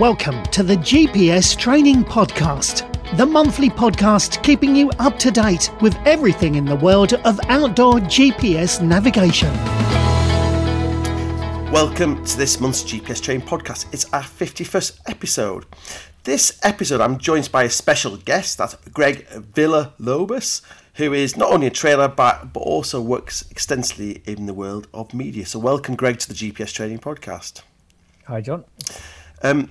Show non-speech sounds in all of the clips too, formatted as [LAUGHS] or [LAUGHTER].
Welcome to the GPS Training Podcast, the monthly podcast keeping you up to date with everything in the world of outdoor GPS navigation. Welcome to this month's GPS Training Podcast. It's our 51st episode. This episode, I'm joined by a special guest, that's Greg Villa Villalobos, who is not only a trailer but, but also works extensively in the world of media. So, welcome, Greg, to the GPS Training Podcast. Hi, John. Um,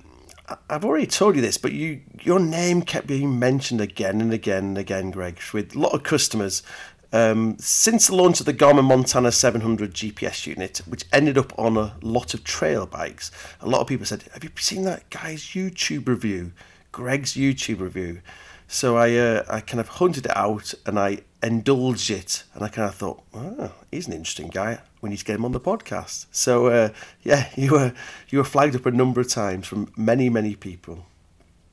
I've already told you this, but you your name kept being mentioned again and again and again, Greg, with a lot of customers. Um, since the launch of the Garmin Montana 700 GPS unit, which ended up on a lot of trail bikes, a lot of people said, "Have you seen that guy's YouTube review? Greg's YouTube review?" So I uh, I kind of hunted it out and I indulged it, and I kind of thought, oh, he's an interesting guy. We need to get him on the podcast. So uh, yeah, [LAUGHS] you were you were flagged up a number of times from many many people.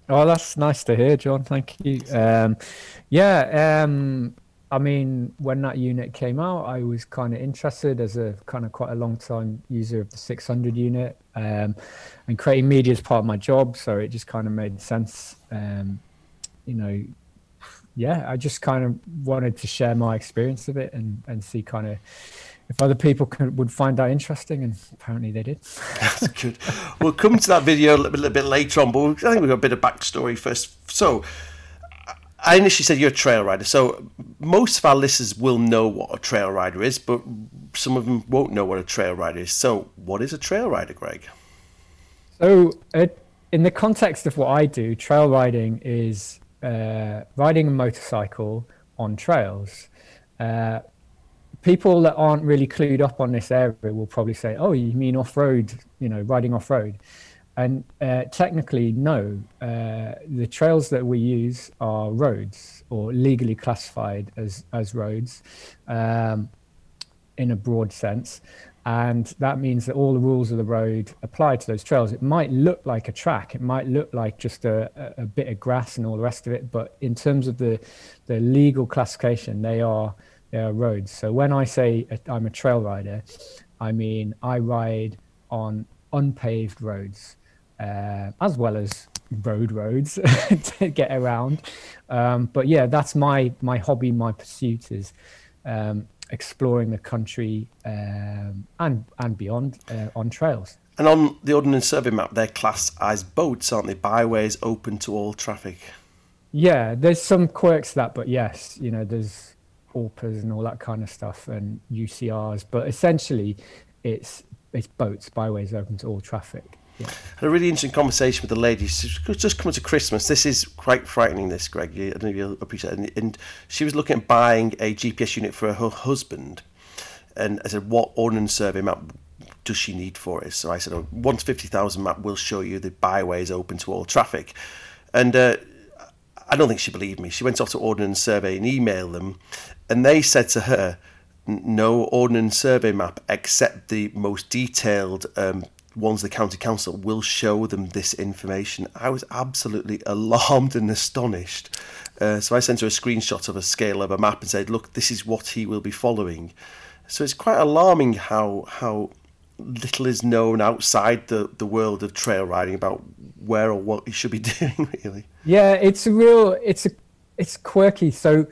Oh, that's nice to hear, John. Thank you. Um, yeah, um, I mean, when that unit came out, I was kind of interested as a kind of quite a long time user of the 600 unit, um, and creating media is part of my job, so it just kind of made sense. Um, you know, yeah, I just kind of wanted to share my experience of it and, and see kind of if other people could, would find that interesting, and apparently they did. [LAUGHS] That's good. We'll come to that video a little, little bit later on, but I think we've got a bit of backstory first. So, I initially said you're a trail rider, so most of our listeners will know what a trail rider is, but some of them won't know what a trail rider is. So, what is a trail rider, Greg? So, uh, in the context of what I do, trail riding is uh, riding a motorcycle on trails. Uh, people that aren't really clued up on this area will probably say, "Oh, you mean off-road? You know, riding off-road?" And uh, technically, no. Uh, the trails that we use are roads or legally classified as as roads um, in a broad sense and that means that all the rules of the road apply to those trails. It might look like a track, it might look like just a, a bit of grass and all the rest of it, but in terms of the the legal classification, they are are roads. So when I say I'm a trail rider, I mean I ride on unpaved roads uh, as well as road roads [LAUGHS] to get around. Um, but yeah, that's my my hobby, my pursuit is. Um, exploring the country um, and and beyond uh, on trails. And on the Ordnance Survey map, they're classed as boats, aren't they? Byways open to all traffic. Yeah, there's some quirks to that, but yes, you know, there's ORPAs and all that kind of stuff and UCRs, but essentially, it's it's boats, byways open to all traffic. Yeah. Had a really interesting conversation with the lady. Just coming to Christmas. This is quite frightening. This, Greg. I don't know if you'll appreciate it. And, and she was looking at buying a GPS unit for her husband, and I said, "What ordnance survey map does she need for it?" So I said, "Oh, to fifty thousand map will show you the byways open to all traffic," and. Uh, I don't think she believed me. She went off to Ordnance Survey and emailed them, and they said to her, "No Ordnance Survey map except the most detailed um, ones the county council will show them this information. I was absolutely alarmed and astonished. Uh, so I sent her a screenshot of a scale of a map and said, "Look, this is what he will be following." So it's quite alarming how how little is known outside the, the world of trail riding about where or what he should be [LAUGHS] doing. Really. Yeah, it's a real it's a it's quirky. So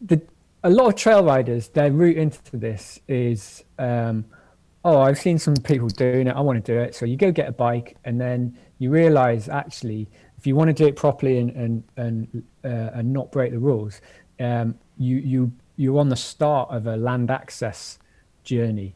the a lot of trail riders their route into this is. Um, oh, I've seen some people doing it. I want to do it. So you go get a bike, and then you realize actually, if you want to do it properly and and and, uh, and not break the rules, um, you you you're on the start of a land access journey,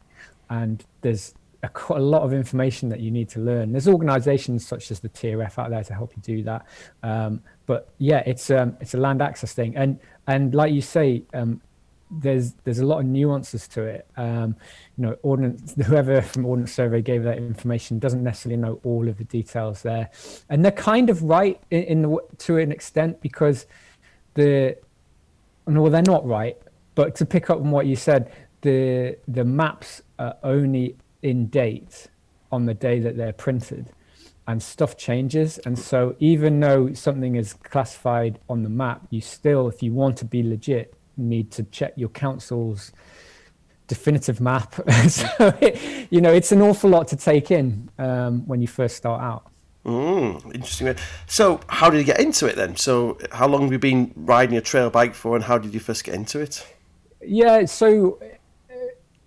and there's a, a, lot of information that you need to learn. There's organisations such as the TRF out there to help you do that. Um, but yeah, it's um, it's a land access thing, and and like you say, um, there's there's a lot of nuances to it. Um, you know, ordnance [LAUGHS] whoever from Ordnance Survey gave that information doesn't necessarily know all of the details there, and they're kind of right in, in the, to an extent because the no, they're not right. But to pick up on what you said, the the maps are only in date on the day that they're printed and stuff changes and so even though something is classified on the map you still if you want to be legit need to check your council's definitive map. [LAUGHS] so, it, you know, it's an awful lot to take in um, when you first start out. Mm, interesting. So, how did you get into it then? So, how long have you been riding a trail bike for, and how did you first get into it? Yeah, so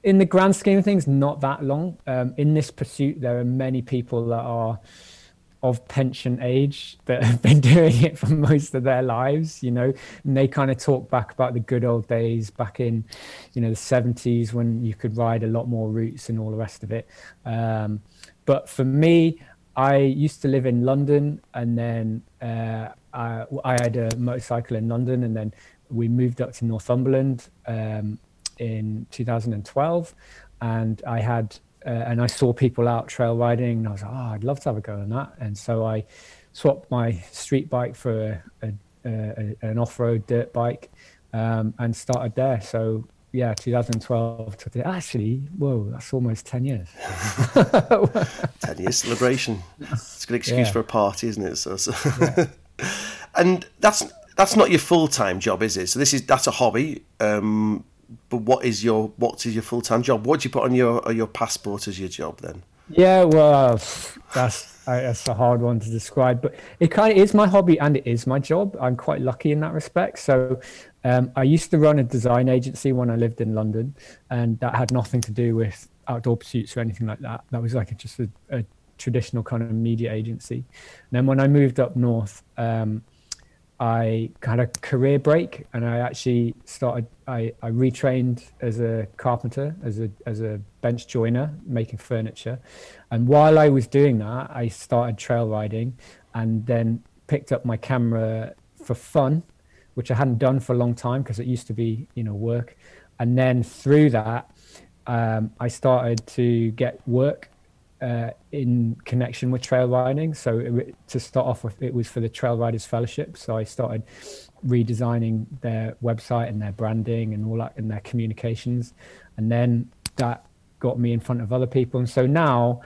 in the grand scheme of things, not that long. Um, in this pursuit, there are many people that are of pension age that [LAUGHS] have been doing it for most of their lives, you know, and they kind of talk back about the good old days back in, you know, the 70s when you could ride a lot more routes and all the rest of it. Um, but for me, I used to live in London and then uh, I, I, had a motorcycle in London and then we moved up to Northumberland um, in 2012 and I had uh, and I saw people out trail riding, and I was like, oh, I'd love to have a go on that. And so I swapped my street bike for a, a, a, an off-road dirt bike um, and started there. So yeah, 2012 to actually, whoa, that's almost 10 years. [LAUGHS] 10 years celebration. It's a good excuse yeah. for a party, isn't it? So, so. Yeah. [LAUGHS] and that's that's not your full time job, is it? So this is that's a hobby. Um, but what is your what is your full time job? What do you put on your your passport as your job then? Yeah, well, that's that's a hard one to describe, but it kind of is my hobby and it is my job. I'm quite lucky in that respect. So, um, I used to run a design agency when I lived in London, and that had nothing to do with outdoor pursuits or anything like that. That was like a, just a, a, traditional kind of media agency. And then when I moved up north, um, I had a career break and I actually started. I, I retrained as a carpenter, as a as a bench joiner, making furniture. And while I was doing that, I started trail riding, and then picked up my camera for fun, which I hadn't done for a long time because it used to be you know work. And then through that, um, I started to get work uh, in connection with trail riding. So it, to start off with, it was for the Trail Riders Fellowship. So I started redesigning their website and their branding and all that and their communications, and then that got me in front of other people. And so now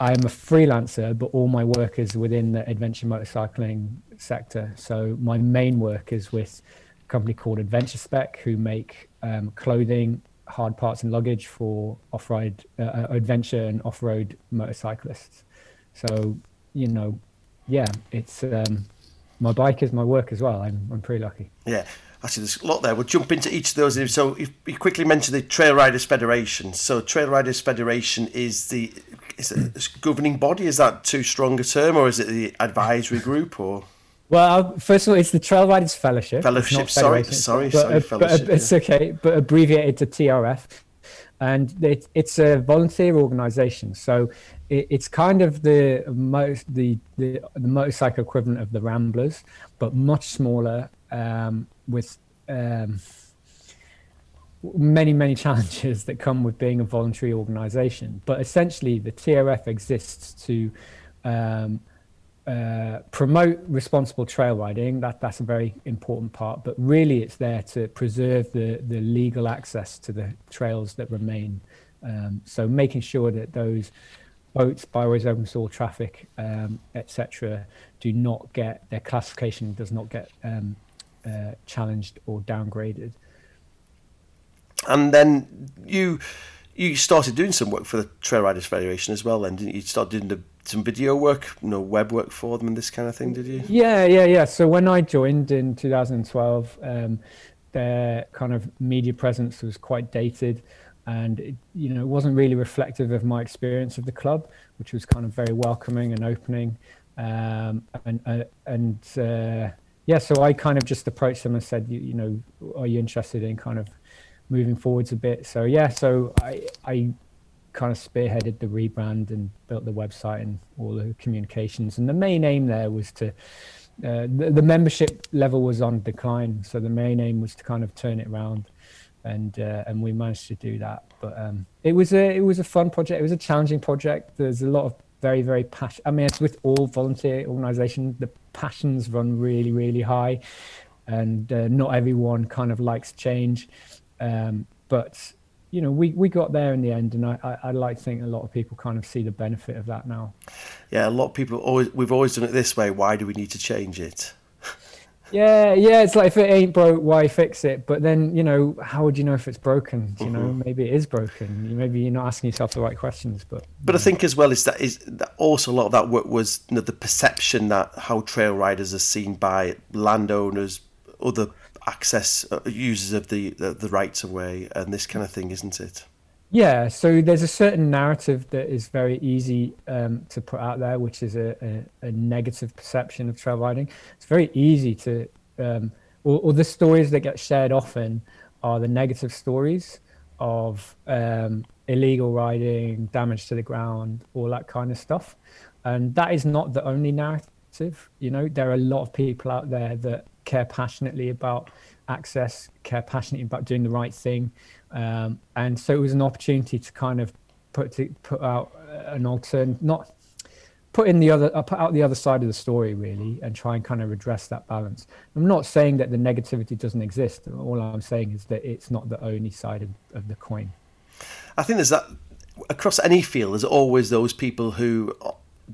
I am a freelancer, but all my work is within the adventure motorcycling sector. So my main work is with a company called Adventure Spec, who make um, clothing hard parts and luggage for off-road uh, uh, adventure and off-road motorcyclists. So you know, yeah, it's um, my bike is my work as well. I'm I'm pretty lucky. Yeah. Actually, there's a lot there. We'll jump into each of those. So, you quickly mentioned the Trail Riders Federation. So, Trail Riders Federation is the is a governing body. Is that too strong a term, or is it the advisory group, or? Well, first of all, it's the Trail Riders Fellowship. Fellowship, sorry, sorry, but, sorry, fellowship. But, it's yeah. okay, but abbreviated to TRF. And it, it's a volunteer organisation, so it, it's kind of the most the, the, the motorcycle equivalent of the Ramblers, but much smaller, um, with um, many many [LAUGHS] challenges that come with being a voluntary organisation. But essentially, the TRF exists to um, uh, promote responsible trail riding. That that's a very important part. But really, it's there to preserve the the legal access to the trails that remain. Um, so making sure that those boats, byways, open soil traffic, um, etc., do not get their classification does not get um, uh, challenged or downgraded. And then you you started doing some work for the Trail Riders Federation as well. Then didn't you started doing the some video work, you know, web work for them and this kind of thing, did you? Yeah, yeah, yeah. So when I joined in 2012, um, their kind of media presence was quite dated and it, you know it wasn't really reflective of my experience of the club which was kind of very welcoming and opening um, and uh, and uh, yeah so i kind of just approached them and said you, you know are you interested in kind of moving forwards a bit so yeah so i i kind of spearheaded the rebrand and built the website and all the communications. And the main aim there was to uh, the, the, membership level was on decline, so the main aim was to kind of turn it around, and uh, and we managed to do that. But um, it was a it was a fun project. It was a challenging project. There's a lot of very very passion. I mean, it's with all volunteer organisations. The passions run really really high, and uh, not everyone kind of likes change. Um, but you know, we, we got there in the end, and I, I, I, like to think a lot of people kind of see the benefit of that now. Yeah, a lot of people always we've always done it this way. Why do we need to change it? Yeah, [LAUGHS] yeah. It's like if it ain't broke, why fix it? But then you know, how would you know if it's broken? You know, mm-hmm. maybe it is broken. Maybe you're not asking yourself the right questions. But but I think as well is that is that also a lot of that work was you know, the perception that how trail riders are seen by landowners, other access uh, users of the, the the rights of way, and this kind of thing, isn't it? Yeah, so there's a certain narrative that is very easy um, to put out there, which is a, a, a, negative perception of trail riding. It's very easy to, um, or, or, the stories that get shared often are the negative stories of um, illegal riding, damage to the ground, all that kind of stuff. And that is not the only narrative. You know, there are a lot of people out there that care passionately about access, care passionately about doing the right thing. Um, and so it was an opportunity to kind of put to, put out an alternative, not put in the other, uh, put out the other side of the story really, and try and kind of address that balance. I'm not saying that the negativity doesn't exist. All I'm saying is that it's not the only side of, of the coin. I think there's that across any field. There's always those people who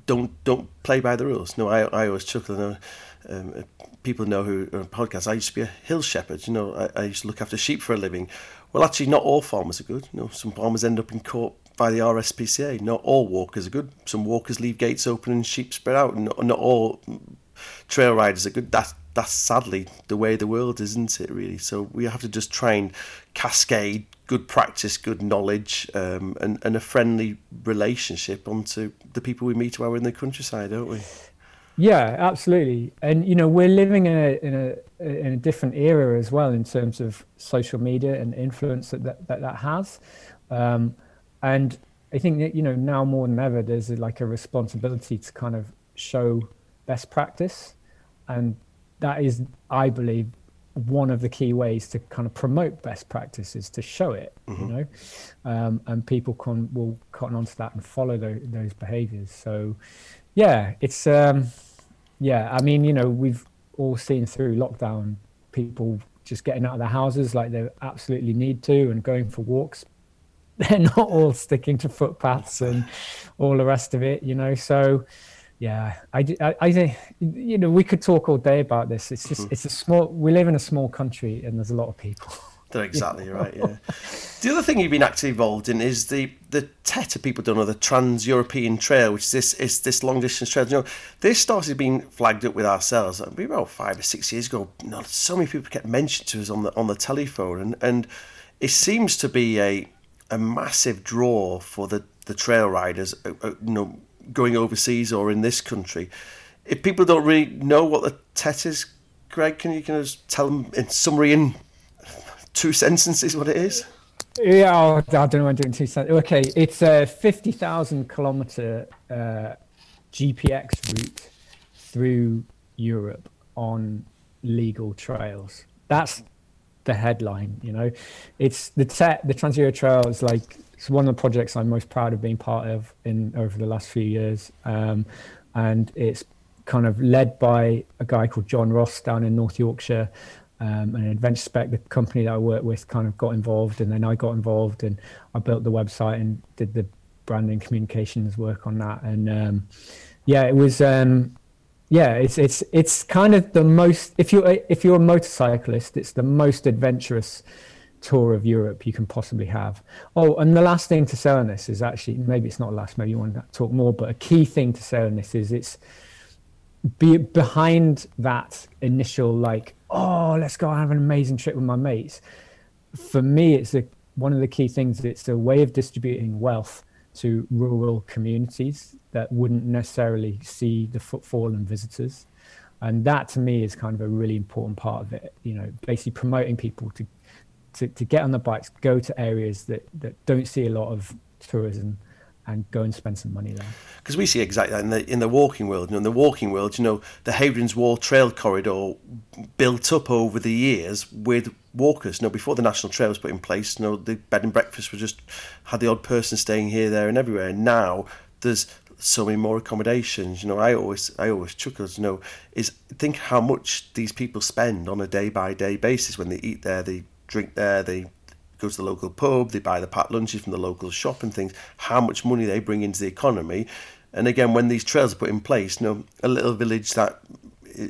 don't don't play by the rules. No, I I always chuckle. Um, people know who are on podcasts. I used to be a hill shepherd. You know, I, I used to look after sheep for a living. Well, actually, not all farmers are good. You know, some farmers end up in court by the RSPCA. Not all walkers are good. Some walkers leave gates open and sheep spread out. Not, not all trail riders are good. That's that's sadly the way the world is, isn't it? Really. So we have to just try and cascade good practice, good knowledge, um, and and a friendly relationship onto the people we meet while we're in the countryside, don't we? Yeah, absolutely. And you know, we're living in a in a in a different era as well in terms of social media and influence that that, that, that has. Um, and I think that you know now more than ever, there's a, like a responsibility to kind of show best practice, and that is, I believe, one of the key ways to kind of promote best practices to show it. Mm-hmm. You know, um, and people can will cotton onto that and follow those, those behaviors. So yeah, it's um, yeah. I mean, you know, we've all seen through lockdown people just getting out of their houses like they absolutely need to and going for walks. [LAUGHS] They're not all sticking to footpaths and all the rest of it, you know. So yeah, I, I, I think you know we could talk all day about this. It's just mm-hmm. it's a small. We live in a small country and there's a lot of people. They're exactly right. Yeah. the other thing you've been actively involved in is the the TET. People don't know the Trans European Trail, which is this is this long distance trail. You know, this started being flagged up with ourselves. Maybe about five or six years ago. You know, so many people kept mentioning to us on the on the telephone, and and it seems to be a a massive draw for the the trail riders. Uh, uh, you know, going overseas or in this country. If people don't really know what the TET is, Greg, can you kind of tell them in summary in two sentences what it is? Yeah, oh, I don't know. I'm doing two sentences. Okay, it's a fifty thousand kilometer uh, GPX route through Europe on legal trails. That's the headline. You know, it's the TET, the Trans Euro Trail is like it's one of the projects I'm most proud of being part of in over the last few years, um, and it's kind of led by a guy called John Ross down in North Yorkshire, um, and Adventure Spec, the company that I work with, kind of got involved, and then I got involved, and I built the website and did the branding communications work on that. And um, yeah, it was um, yeah, it's it's it's kind of the most if you're if you're a motorcyclist, it's the most adventurous tour of Europe you can possibly have. Oh, and the last thing to say on this is actually maybe it's not last, maybe you want to talk more, but a key thing to say on this is it's be behind that initial like oh let's go have an amazing trip with my mates. For me it's a, one of the key things it's a way of distributing wealth to rural communities that wouldn't necessarily see the footfall and visitors. And that to me is kind of a really important part of it you know basically promoting people to to, to get on the bikes go to areas that that don't see a lot of tourism and go and spend some money there. Because we see exactly that in the in the walking world. You know, in the walking world, you know, the Hadrian's Wall Trail corridor built up over the years with walkers. You know, before the national trail was put in place, you know, the bed and breakfast was just had the odd person staying here, there, and everywhere. And Now there's so many more accommodations. You know, I always I always chuckle. You know, is think how much these people spend on a day by day basis when they eat there, they drink there, they go to the local pub, they buy the packed lunches from the local shop and things, how much money they bring into the economy. And again, when these trails are put in place, you know, a little village that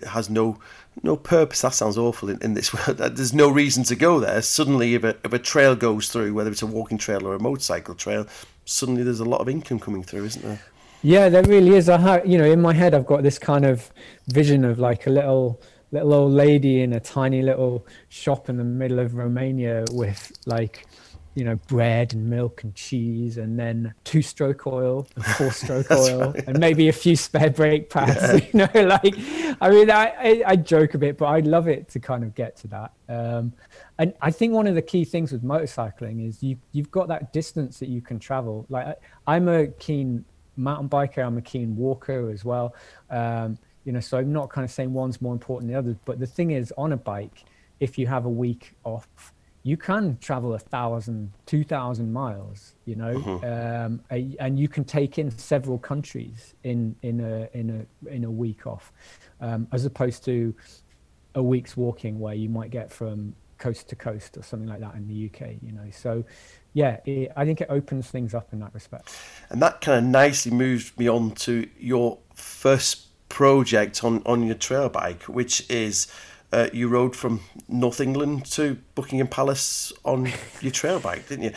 has no no purpose. That sounds awful in, in this [LAUGHS] world. There's no reason to go there. Suddenly, if a, if a trail goes through, whether it's a walking trail or a motorcycle trail, suddenly there's a lot of income coming through, isn't there? Yeah, there really is. I have, you know, in my head, I've got this kind of vision of like a little little old lady in a tiny little shop in the middle of Romania with like you know bread and milk and cheese and then two stroke oil and [LAUGHS] four stroke oil right. and maybe a few spare brake pads yeah. [LAUGHS] you know like i mean I, I, I joke a bit but i love it to kind of get to that um, and i think one of the key things with motorcycling is you you've got that distance that you can travel like I, i'm a keen mountain biker i'm a keen walker as well um, you know so i'm not kind of saying one's more important than the other but the thing is on a bike if you have a week off you can travel a thousand, two thousand miles, you know, mm-hmm. um, a, and you can take in several countries in in a in a in a week off, um, as opposed to a week's walking where you might get from coast to coast or something like that in the UK, you know. So, yeah, it, I think it opens things up in that respect. And that kind of nicely moves me on to your first project on on your trail bike, which is uh, you rode from North England to Buckingham Palace on your trail bike, didn't you?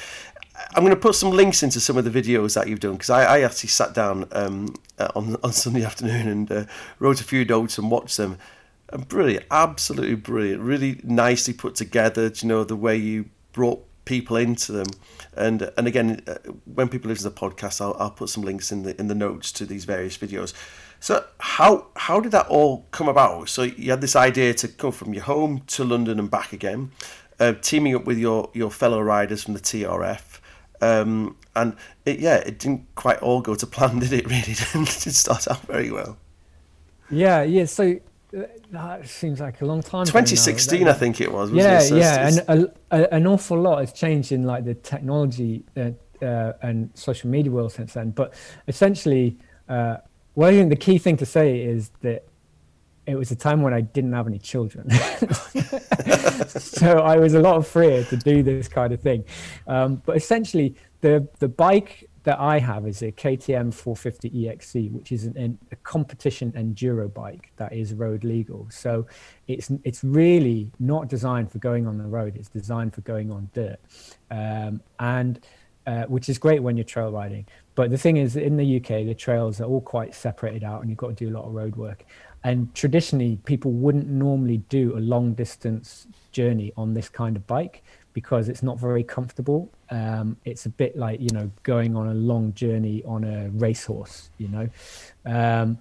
I'm going to put some links into some of the videos that you've done because I, I, actually sat down um, uh, on on Sunday afternoon and uh, wrote a few notes and watched them. And brilliant, absolutely brilliant, really nicely put together. You know the way you brought people into them, and and again, uh, when people listen to the podcast, I'll, I'll put some links in the in the notes to these various videos. So how how did that all come about? So you had this idea to go from your home to London and back again, uh, teaming up with your your fellow riders from the TRF. Um, and it, yeah, it didn't quite all go to [LAUGHS] plan, did it? Really [LAUGHS] didn't, didn't start out very well. Yeah, yeah. So uh, that seems like a long time. 2016, I think it was. yeah, it? So yeah, it's, and a, a, an awful lot has changed in like the technology uh, uh, and social media world since then. But essentially, uh, well, I think the key thing to say is that it was a time when I didn't have any children. [LAUGHS] so I was a lot freer to do this kind of thing. Um, but essentially, the, the bike that I have is a KTM 450 EXC, which is an, an, a competition enduro bike that is road legal. So it's it's really not designed for going on the road. It's designed for going on dirt, um, and uh, which is great when you're trail riding. But the thing is, in the UK, the trails are all quite separated out, and you've got to do a lot of road work. And traditionally, people wouldn't normally do a long distance journey on this kind of bike because it's not very comfortable. Um, it's a bit like you know going on a long journey on a racehorse, you know. Um,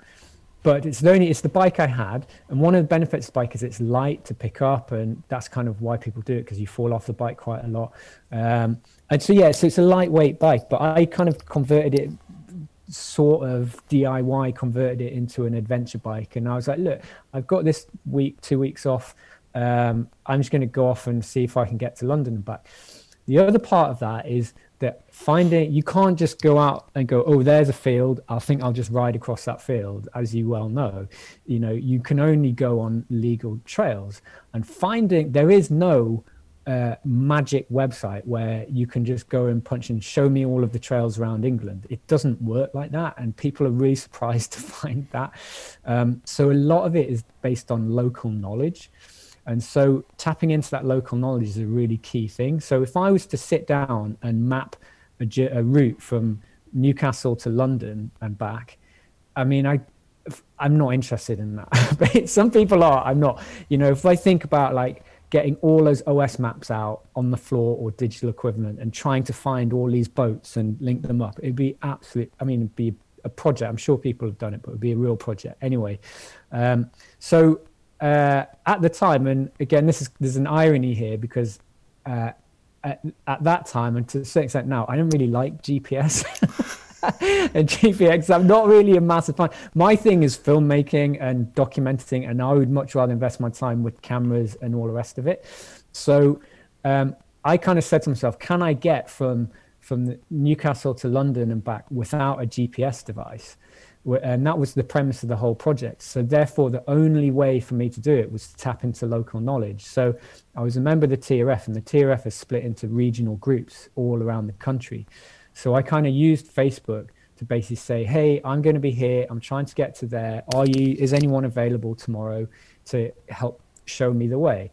but it's the only it's the bike I had, and one of the benefits of the bike is it's light to pick up, and that's kind of why people do it because you fall off the bike quite a lot. Um, and so yeah, so it's a lightweight bike, but I kind of converted it sort of DIY converted it into an adventure bike. And I was like, look, I've got this week, two weeks off. Um, I'm just going to go off and see if I can get to London and back. The other part of that is that finding you can't just go out and go, oh, there's a field. I think I'll just ride across that field, as you well know. You know, you can only go on legal trails, and finding there is no uh, magic website where you can just go and punch and show me all of the trails around England. It doesn't work like that, and people are really [LAUGHS] surprised to find that. Um, so a lot of it is based on local knowledge, and so tapping into that local knowledge is a really key thing. So if I was to sit down and map a, a route from Newcastle to London and back, I mean, I I'm not interested in that. [LAUGHS] but some people are. I'm not. You know, if I think about like getting all those OS maps out on the floor or digital equivalent and trying to find all these boats and link them up. It'd be absolute. I mean, it'd be a project. I'm sure people have done it, but it'd be a real project anyway. Um, so uh, at the time, and again, this is there's an irony here because uh, at, at, that time and to a certain extent now, I don't really like GPS. [LAUGHS] and GPX. I'm not really a massive fan. My thing is filmmaking and documenting, and I would much rather invest my time with cameras and all the rest of it. So um, I kind of said to myself, can I get from from Newcastle to London and back without a GPS device? And that was the premise of the whole project. So therefore, the only way for me to do it was to tap into local knowledge. So I was a member of the TRF, and the TRF is split into regional groups all around the country. So I kind of used Facebook to basically say, "Hey, I'm going to be here. I'm trying to get to there. Are you? Is anyone available tomorrow to help show me the way?"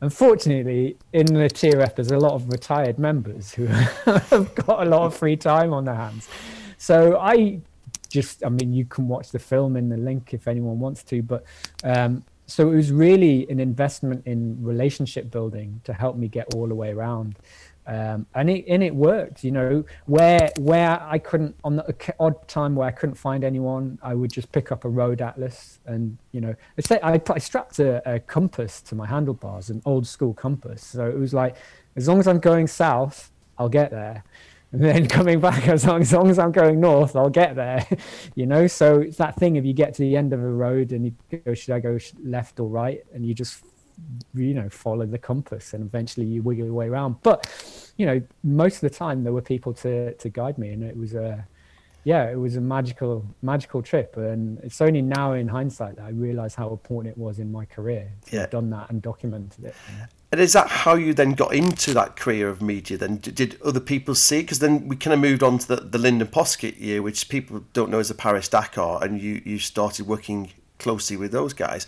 Unfortunately, in the TRF, there's a lot of retired members who [LAUGHS] have got a lot of free time on their hands. So I just, I mean, you can watch the film in the link if anyone wants to, but um, so it was really an investment in relationship building to help me get all the way around um, and it and it worked. You know, where where I couldn't on the odd time where I couldn't find anyone, I would just pick up a road atlas and you know, I say I, I strapped a, a compass to my handlebars, an old school compass. So it was like, as long as I'm going south, I'll get there. And [LAUGHS] then coming back, as long, as long as I'm going north, I'll get there. [LAUGHS] you know, so it's that thing if you get to the end of a road and you go, should I go left or right? And you just you know follow the compass and eventually you wiggle your way around but you know most of the time there were people to to guide me and it was a yeah it was a magical magical trip and it's only now in hindsight that i realize how important it was in my career to yeah. have done that and documented it and is that how you then got into that career of media then? Did other people see because then we kind of moved on to the, the lyndon poskitt year which people don't know as the paris dakar and you you started working closely with those guys.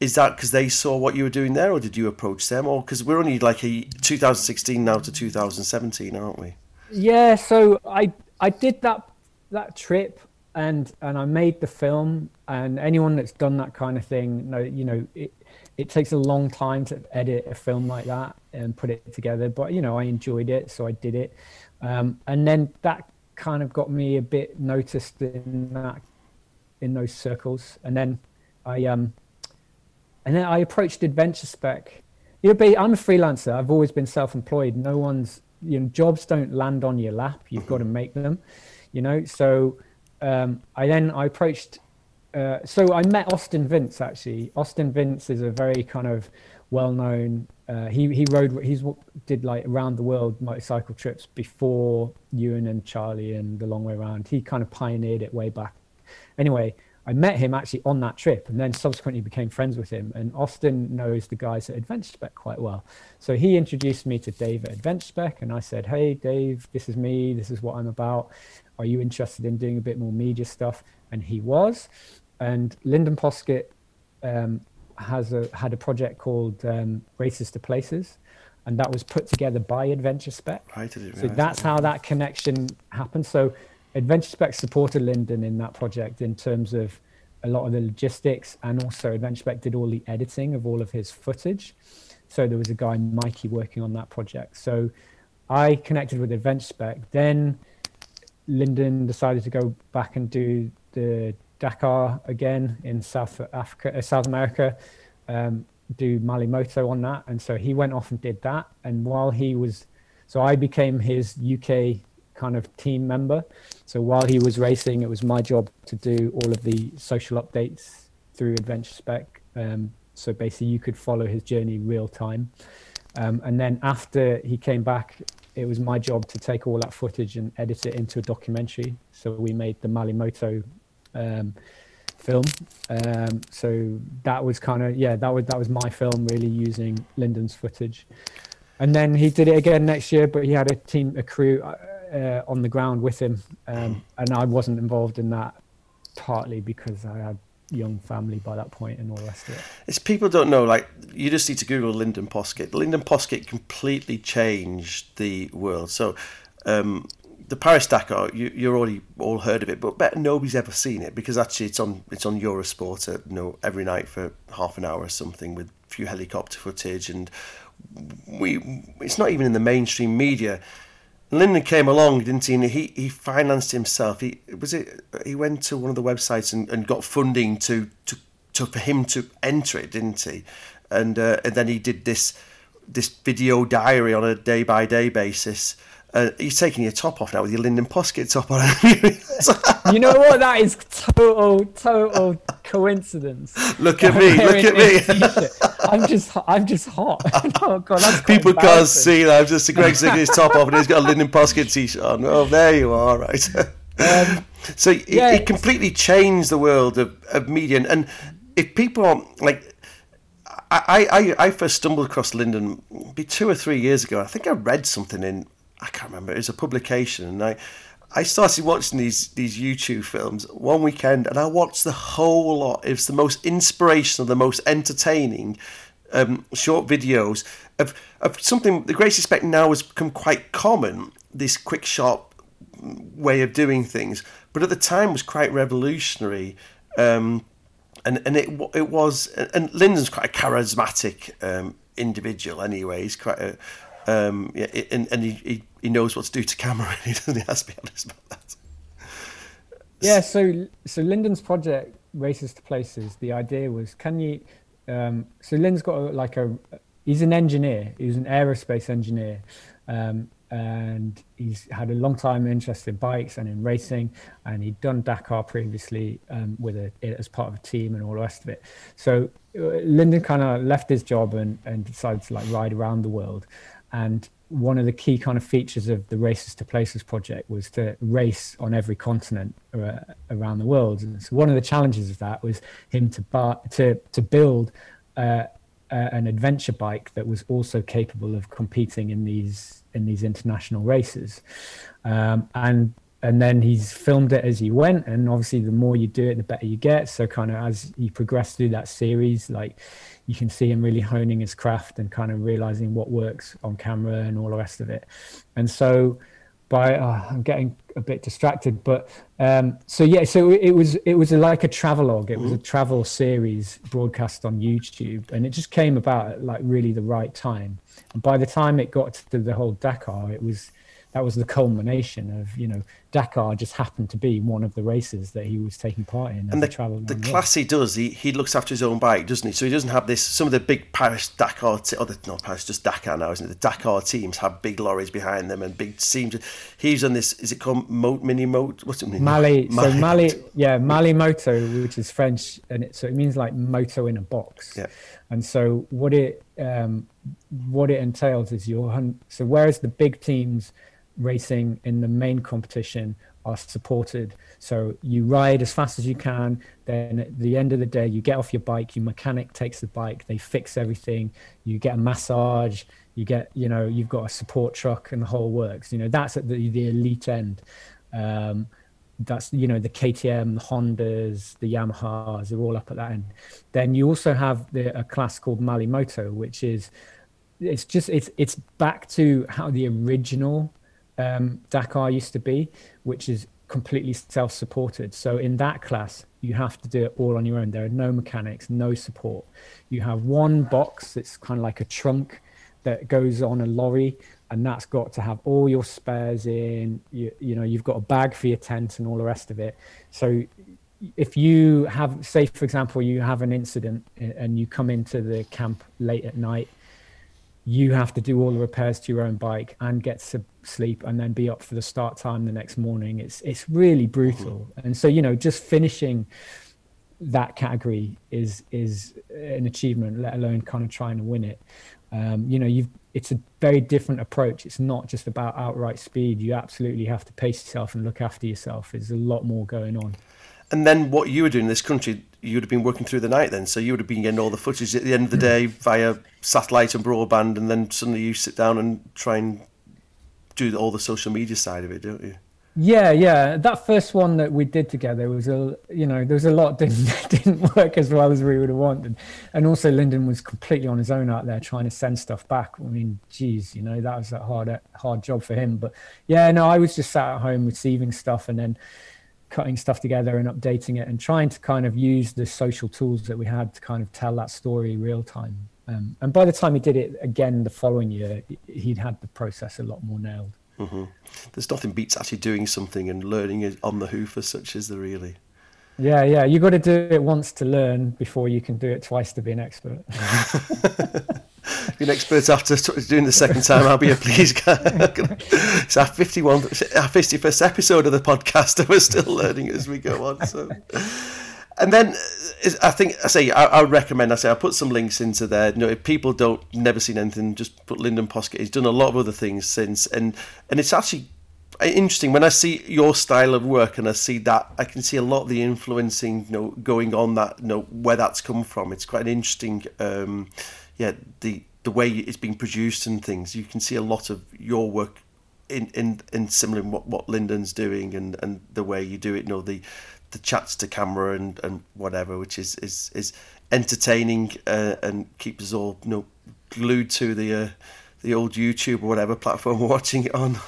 Is that because they saw what you were doing there, or did you approach them, or because we're only like a 2016 now to 2017, aren't we? Yeah, so I I did that that trip and and I made the film, and anyone that's done that kind of thing, know, you know, it it takes a long time to edit a film like that and put it together. But you know, I enjoyed it, so I did it, um, and then that kind of got me a bit noticed in that in those circles, and then I um and then I approached Adventure Spec. You know, be I'm a freelancer. I've always been self-employed. No one's, you know, jobs don't land on your lap. You've got to make them, you know. So um, I then I approached. Uh, so I met Austin Vince actually. Austin Vince is a very kind of well-known. Uh, he he rode he's did like around the world motorcycle trips before Ewan and Charlie and the long way around. He kind of pioneered it way back. Anyway, I met him actually on that trip and then subsequently became friends with him. And Austin knows the guys at Adventure Spec quite well. So he introduced me to Dave at Adventure Spec. And I said, Hey, Dave, this is me. This is what I'm about. Are you interested in doing a bit more media stuff? And he was. And Lyndon Poskitt um, has a, had a project called um, Races to Places. And that was put together by Adventure Spec. Right, so that's how that connection happened. So Adventure Spec supported Lyndon in that project in terms of a lot of the logistics, and also Adventure Spec did all the editing of all of his footage. So there was a guy, Mikey, working on that project. So I connected with Adventure Spec. Then Lyndon decided to go back and do the Dakar again in South Africa, uh, South America, um, do Malle Moto on that, and so he went off and did that. And while he was, so I became his UK kind of team member. So while he was racing, it was my job to do all of the social updates through Adventure Spec. Um, so basically, you could follow his journey real time. Um, and then after he came back, it was my job to take all that footage and edit it into a documentary. So we made the Malle Moto um, film. Um, so that was kind of yeah, that was that was my film really using Lyndon's footage. And then he did it again next year, but he had a team, a crew. Uh, uh, on the ground with him, um, and I wasn't involved in that partly because I had young family by that point and all the rest of it. It's people don't know. Like you just need to Google Lyndon Poskitt. Lyndon Poskitt completely changed the world. So. Um, the Paris Dakar, you, you're already all heard of it, but bet nobody's ever seen it because actually it's on it's on Eurosport, at, you know, every night for half an hour or something with a few helicopter footage, and we it's not even in the mainstream media. Lyndon came along, didn't he? And he, he financed himself. He was it. He went to one of the websites and, and got funding to, to, to for him to enter it, didn't he? And uh, and then he did this this video diary on a day by day basis uh, you're taking your top off now with your Lyndon Poskitt top on. [LAUGHS] you know what? That is total, total coincidence. Look at me! Look at me! I'm just, I'm just hot. [LAUGHS] oh God, that's People can't see that. I'm just Greg taking his top off, and he's got a Lyndon Poskitt t-shirt on. Oh, there you are, right? Um, [LAUGHS] so it, yeah, it completely changed the world of, of media, and, and if people are like. I, I, I first stumbled across Lyndon be two or three years ago. I think I read something in I can't remember. It was a publication, and I I started watching these these YouTube films one weekend, and I watched the whole lot. It was the most inspirational, the most entertaining um, short videos of, of something. The greatest respect now has become quite common. This quick, sharp way of doing things, but at the time was quite revolutionary. Um, and and it it was and Lyndon's quite a charismatic um, individual anyway. He's quite a um, yeah, and, and he, he, he knows what to do to camera. [LAUGHS] He doesn't. He has to be honest about that. Yeah. So so Lyndon's project races to places. The idea was, can you? Um, so Lyndon's got a, like a. He's an engineer. He's an aerospace engineer. Um, and he's had a long time interest in bikes and in racing and he'd done dakar previously um, with a as part of a team and all the rest of it so uh, lyndon kind of left his job and, and decided to like ride around the world and one of the key kind of features of the races to places project was to race on every continent uh, around the world. And so one of the challenges of that was him to bar, to to build uh, uh, an adventure bike that was also capable of competing in these in these international races, um, and and then he's filmed it as he went. And obviously, the more you do it, the better you get. So kind of as you progress through that series, like you can see him really honing his craft and kind of realizing what works on camera and all the rest of it. And so by oh, I'm getting a bit distracted, but um, so yeah, so it was it was like a travelogue. It was a mm-hmm. travel series broadcast on YouTube, and it just came about at like really the right time. And by the time it got to the whole Dakar, it was that was the culmination of you know Dakar just happened to be one of the races that he was taking part in. And the, travel the class he does, he, he looks after his own bike, doesn't he? So he doesn't have this. Some of the big Paris Dakar, te- or the, not Paris, just Dakar now, isn't it? The Dakar teams have big lorries behind them and big teams. He's on this. Is it called Mo, Mini Moto? What's it mean? Malle. Malle. So Malle, yeah, Malle Moto, which is French, and it, so it means like moto in a box. Yeah. And so what it um, what it entails is your so whereas the big teams racing in the main competition are supported. So you ride as fast as you can. Then at the end of the day, you get off your bike. Your mechanic takes the bike. They fix everything. You get a massage. You get, you know, you've got a support truck, and the whole works. You know, that's at the the elite end. Um, that's you know the KTM, the Hondas, the Yamahas. They're all up at that end. Then you also have the, a class called Malle Moto, which is it's just it's it's back to how the original um, Dakar used to be, which is completely self-supported. So in that class, you have to do it all on your own. There are no mechanics, no support. You have one box that's kind of like a trunk that goes on a lorry, and that's got to have all your spares in. You, you know, you've got a bag for your tent and all the rest of it. So if you have, say, for example, you have an incident and you come into the camp late at night you have to do all the repairs to your own bike and get to sleep and then be up for the start time the next morning. It's it's really brutal. And so you know just finishing that category is is an achievement let alone kind of trying to win it. Um, you know you've it's a very different approach. It's not just about outright speed. You absolutely have to pace yourself and look after yourself. There's a lot more going on and then what you were doing in this country you would have been working through the night then. So you would have been getting all the footage at the end of the hmm. day via satellite and broadband, and then suddenly you sit down and try and do all the social media side of it, don't you? Yeah, yeah. That first one that we did together was a, you know, there was a lot [LAUGHS] didn't didn't work as well as we would have wanted, and also Lyndon was completely on his own out there trying to send stuff back. I mean, geez, you know, that was a hard hard job for him. But yeah, no, I was just sat at home receiving stuff and then cutting stuff together and updating it and trying to kind of use the social tools that we had to kind of tell that story real time. Um, and by the time he did it again the following year, he'd had the process a lot more nailed. Mm-hmm. There's nothing beats actually doing something and learning it on the hoof as such, is there really? Yeah, yeah. You got to do it once to learn before you can do it twice to be an expert. [LAUGHS] be an expert after doing the second time. I'll be a please. Guy. [LAUGHS] it's our 51, our 51st episode of the podcast, and we're still learning as we go on. So, and then I think I say I, I would recommend. I say I put some links into there. You know, if people don't never seen anything, just put Lyndon Poskitt. He's done a lot of other things since, and and it's actually interesting when I see your style of work and I see that I can see a lot of the influencing you know going on that you know where that's come from. It's quite an interesting. Um, yeah, the the way it's being produced and things, you can see a lot of your work in in in similar what what Lyndon's doing and and the way you do it, you know the the chats to camera and and whatever, which is is is entertaining uh, and keeps us all you know glued to the uh, the old YouTube or whatever platform [LAUGHS] we're watching it on.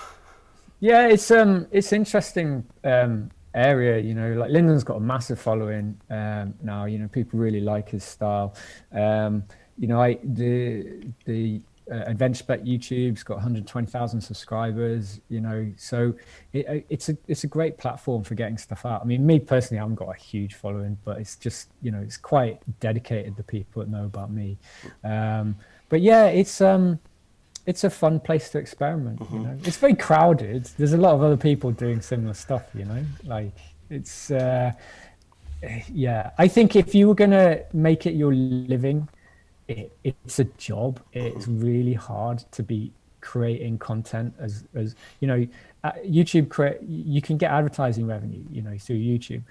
Yeah, it's um it's interesting um area. You know, like Lyndon's got a massive following um, now. You know, people really like his style. Um, you know, I the the uh, Adventure Spec YouTube's got 120,000 subscribers. You know, so it, uh, it's a it's a great platform for getting stuff out. I mean, me personally, I haven't got a huge following, but it's just you know, it's quite dedicated. The people that know about me. Um, but yeah, it's um it's a fun place to experiment. Mm-hmm. You know, it's very crowded. There's a lot of other people doing similar stuff. You know, like it's uh, yeah. I think if you were gonna make it your living, it, it's a job. It's mm-hmm. really hard to be creating content as as you know. YouTube create you can get advertising revenue, you know, through YouTube,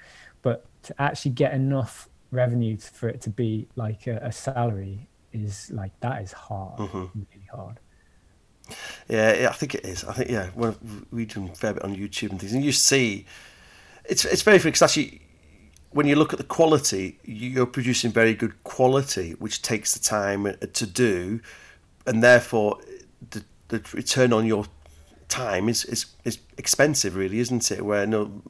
but to actually get enough revenue for it to be like a, a salary is like that is hard, mm-hmm. really hard. Yeah, I think it is. I think yeah, when we do a fair bit on YouTube and things, and you see, it's it's very funny because actually, when you look at the quality, you're producing very good quality, which takes the time uh, to do, and therefore, the the return on your time is, is, is expensive, really, isn't it? Where no,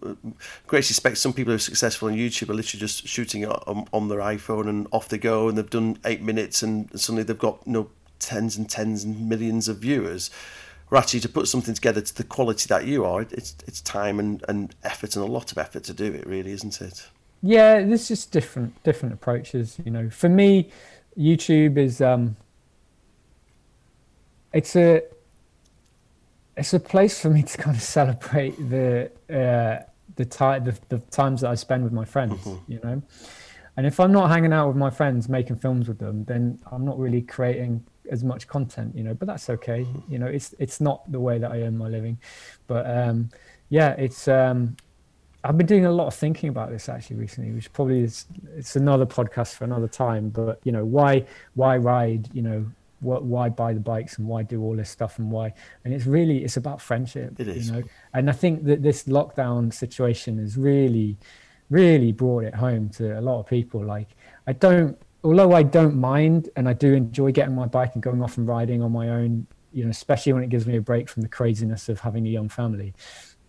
great respect, some people who are successful on YouTube are literally just shooting on, on their iPhone and off they go, and they've done eight minutes, and suddenly they've got you no know, tens and tens and millions of viewers. Or actually, to put something together to the quality that you are, it's it's time and, and effort and a lot of effort to do it, really, isn't it? Yeah, there's just different different approaches. You know, for me, YouTube is um, it's a it's a place for me to kind of [LAUGHS] celebrate the uh, the time the, the times that I spend with my friends. Mm-hmm. You know, and if I'm not hanging out with my friends making films with them, then I'm not really creating as much content, you know, but that's okay. You know, it's it's not the way that I earn my living, but um, yeah, it's. Um, I've been doing a lot of thinking about this actually recently, which probably is it's another podcast for another time. But you know, why why ride? You know, what, why buy the bikes and why do all this stuff and why? And it's really it's about friendship. It is. You know, and I think that this lockdown situation has really, really brought it home to a lot of people. Like I don't although I don't mind and I do enjoy getting my bike and going off and riding on my own, you know, especially when it gives me a break from the craziness of having a young family.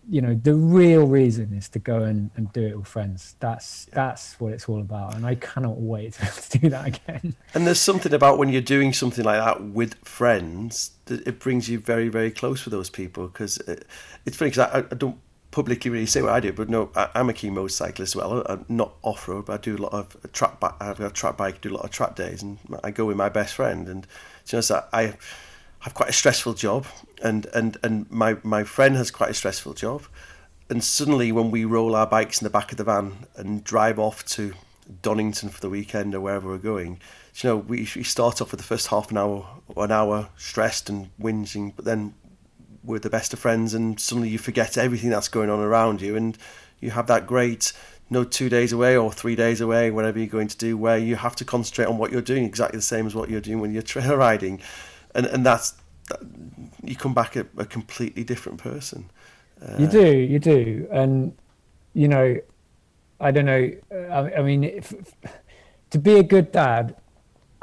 You know, the real reason is to go and, and do it with friends. That's that's what it's all about, and I cannot wait [LAUGHS] to do that again. And there's something about when you're doing something like that with friends that it brings you very very close with those people because it, uh, it's funny because I, I don't publicly really say what I do, but no, I, am a keen motorcyclist as well. I'm not off road, but I do a lot of track. Bike I have got a track bike, do a lot of track days, and I go with my best friend. And you know, so I have quite a stressful job, and and and my my friend has quite a stressful job. And suddenly, when we roll our bikes in the back of the van and drive off to Donington for the weekend or wherever we're going, you know, we, we start off with the first half an hour, an hour stressed and whinging, but then we're the best of friends, and suddenly you forget everything that's going on around you, and you have that great you know, two days away or three days away, whatever you're going to do, where you have to concentrate on what you're doing exactly the same as what you're doing when you're [LAUGHS] trail riding, and and that's that, you come back a, a completely different person. Uh, you do, you do, and you know, I don't know. I, I mean, if, to be a good dad,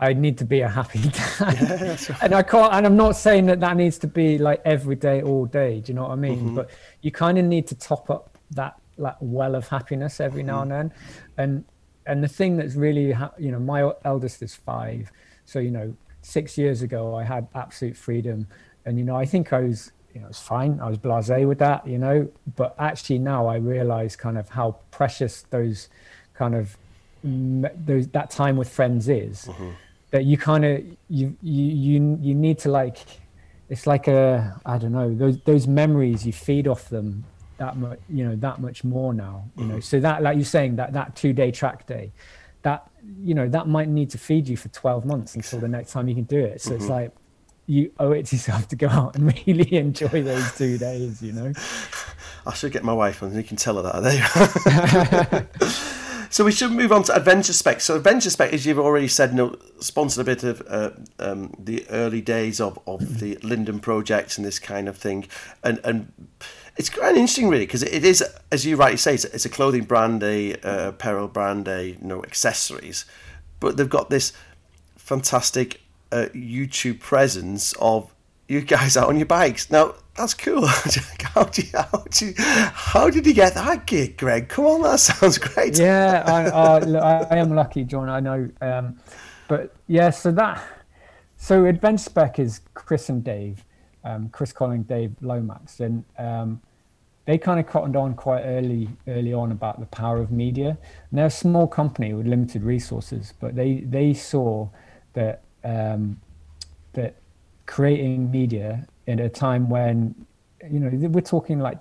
I need to be a happy [LAUGHS] dad. [LAUGHS] Yeah, right. and I can't, and I'm not saying that that needs to be like every day, all day. Do you know what I mean? Mm-hmm. But you kind of need to top up that like well of happiness every mm-hmm. now and then. And, and the thing that's really, ha- you know, my eldest is five. So, you know, six years ago, I had absolute freedom. And, you know, I think I was, you know, it's fine. I was blasé with that, you know, but actually now I realize kind of how precious those kind of, those, that time with friends is. Mm-hmm that you kind of you you you you need to like it's like a I don't know those those memories you feed off them that much you know that much more now you know mm. so that like you're saying that that two day track day that you know that might need to feed you for 12 months until the next time you can do it so mm-hmm. it's like you owe it to yourself to go out and [LAUGHS] really enjoy those two days you know [LAUGHS] i should get my wife on you can tell her that there [LAUGHS] so we should move on to Adventure Spec. So Adventure Spec, as you've already said, you know, sponsored a bit of uh, um, the early days of, of the Lyndon project and this kind of thing, and and it's quite interesting really because it is, as you rightly say, it's, it's a clothing brand, a uh, apparel brand, a you know accessories, but they've got this fantastic uh, YouTube presence of you guys [LAUGHS] out on your bikes. Now that's cool. [LAUGHS] how, did you, how, did you, how did you get that gig, Greg? Come on, that [LAUGHS] sounds great. Yeah, I, I, look, I am lucky, John. I know, um, but yeah. So that so Adventure Spec is Chris and Dave, um, Chris Colling, Dave Lomax, and um, they kind of cottoned on quite early early on about the power of media. And they're a small company with limited resources, but they they saw that um, that creating media in a time when you know we're talking like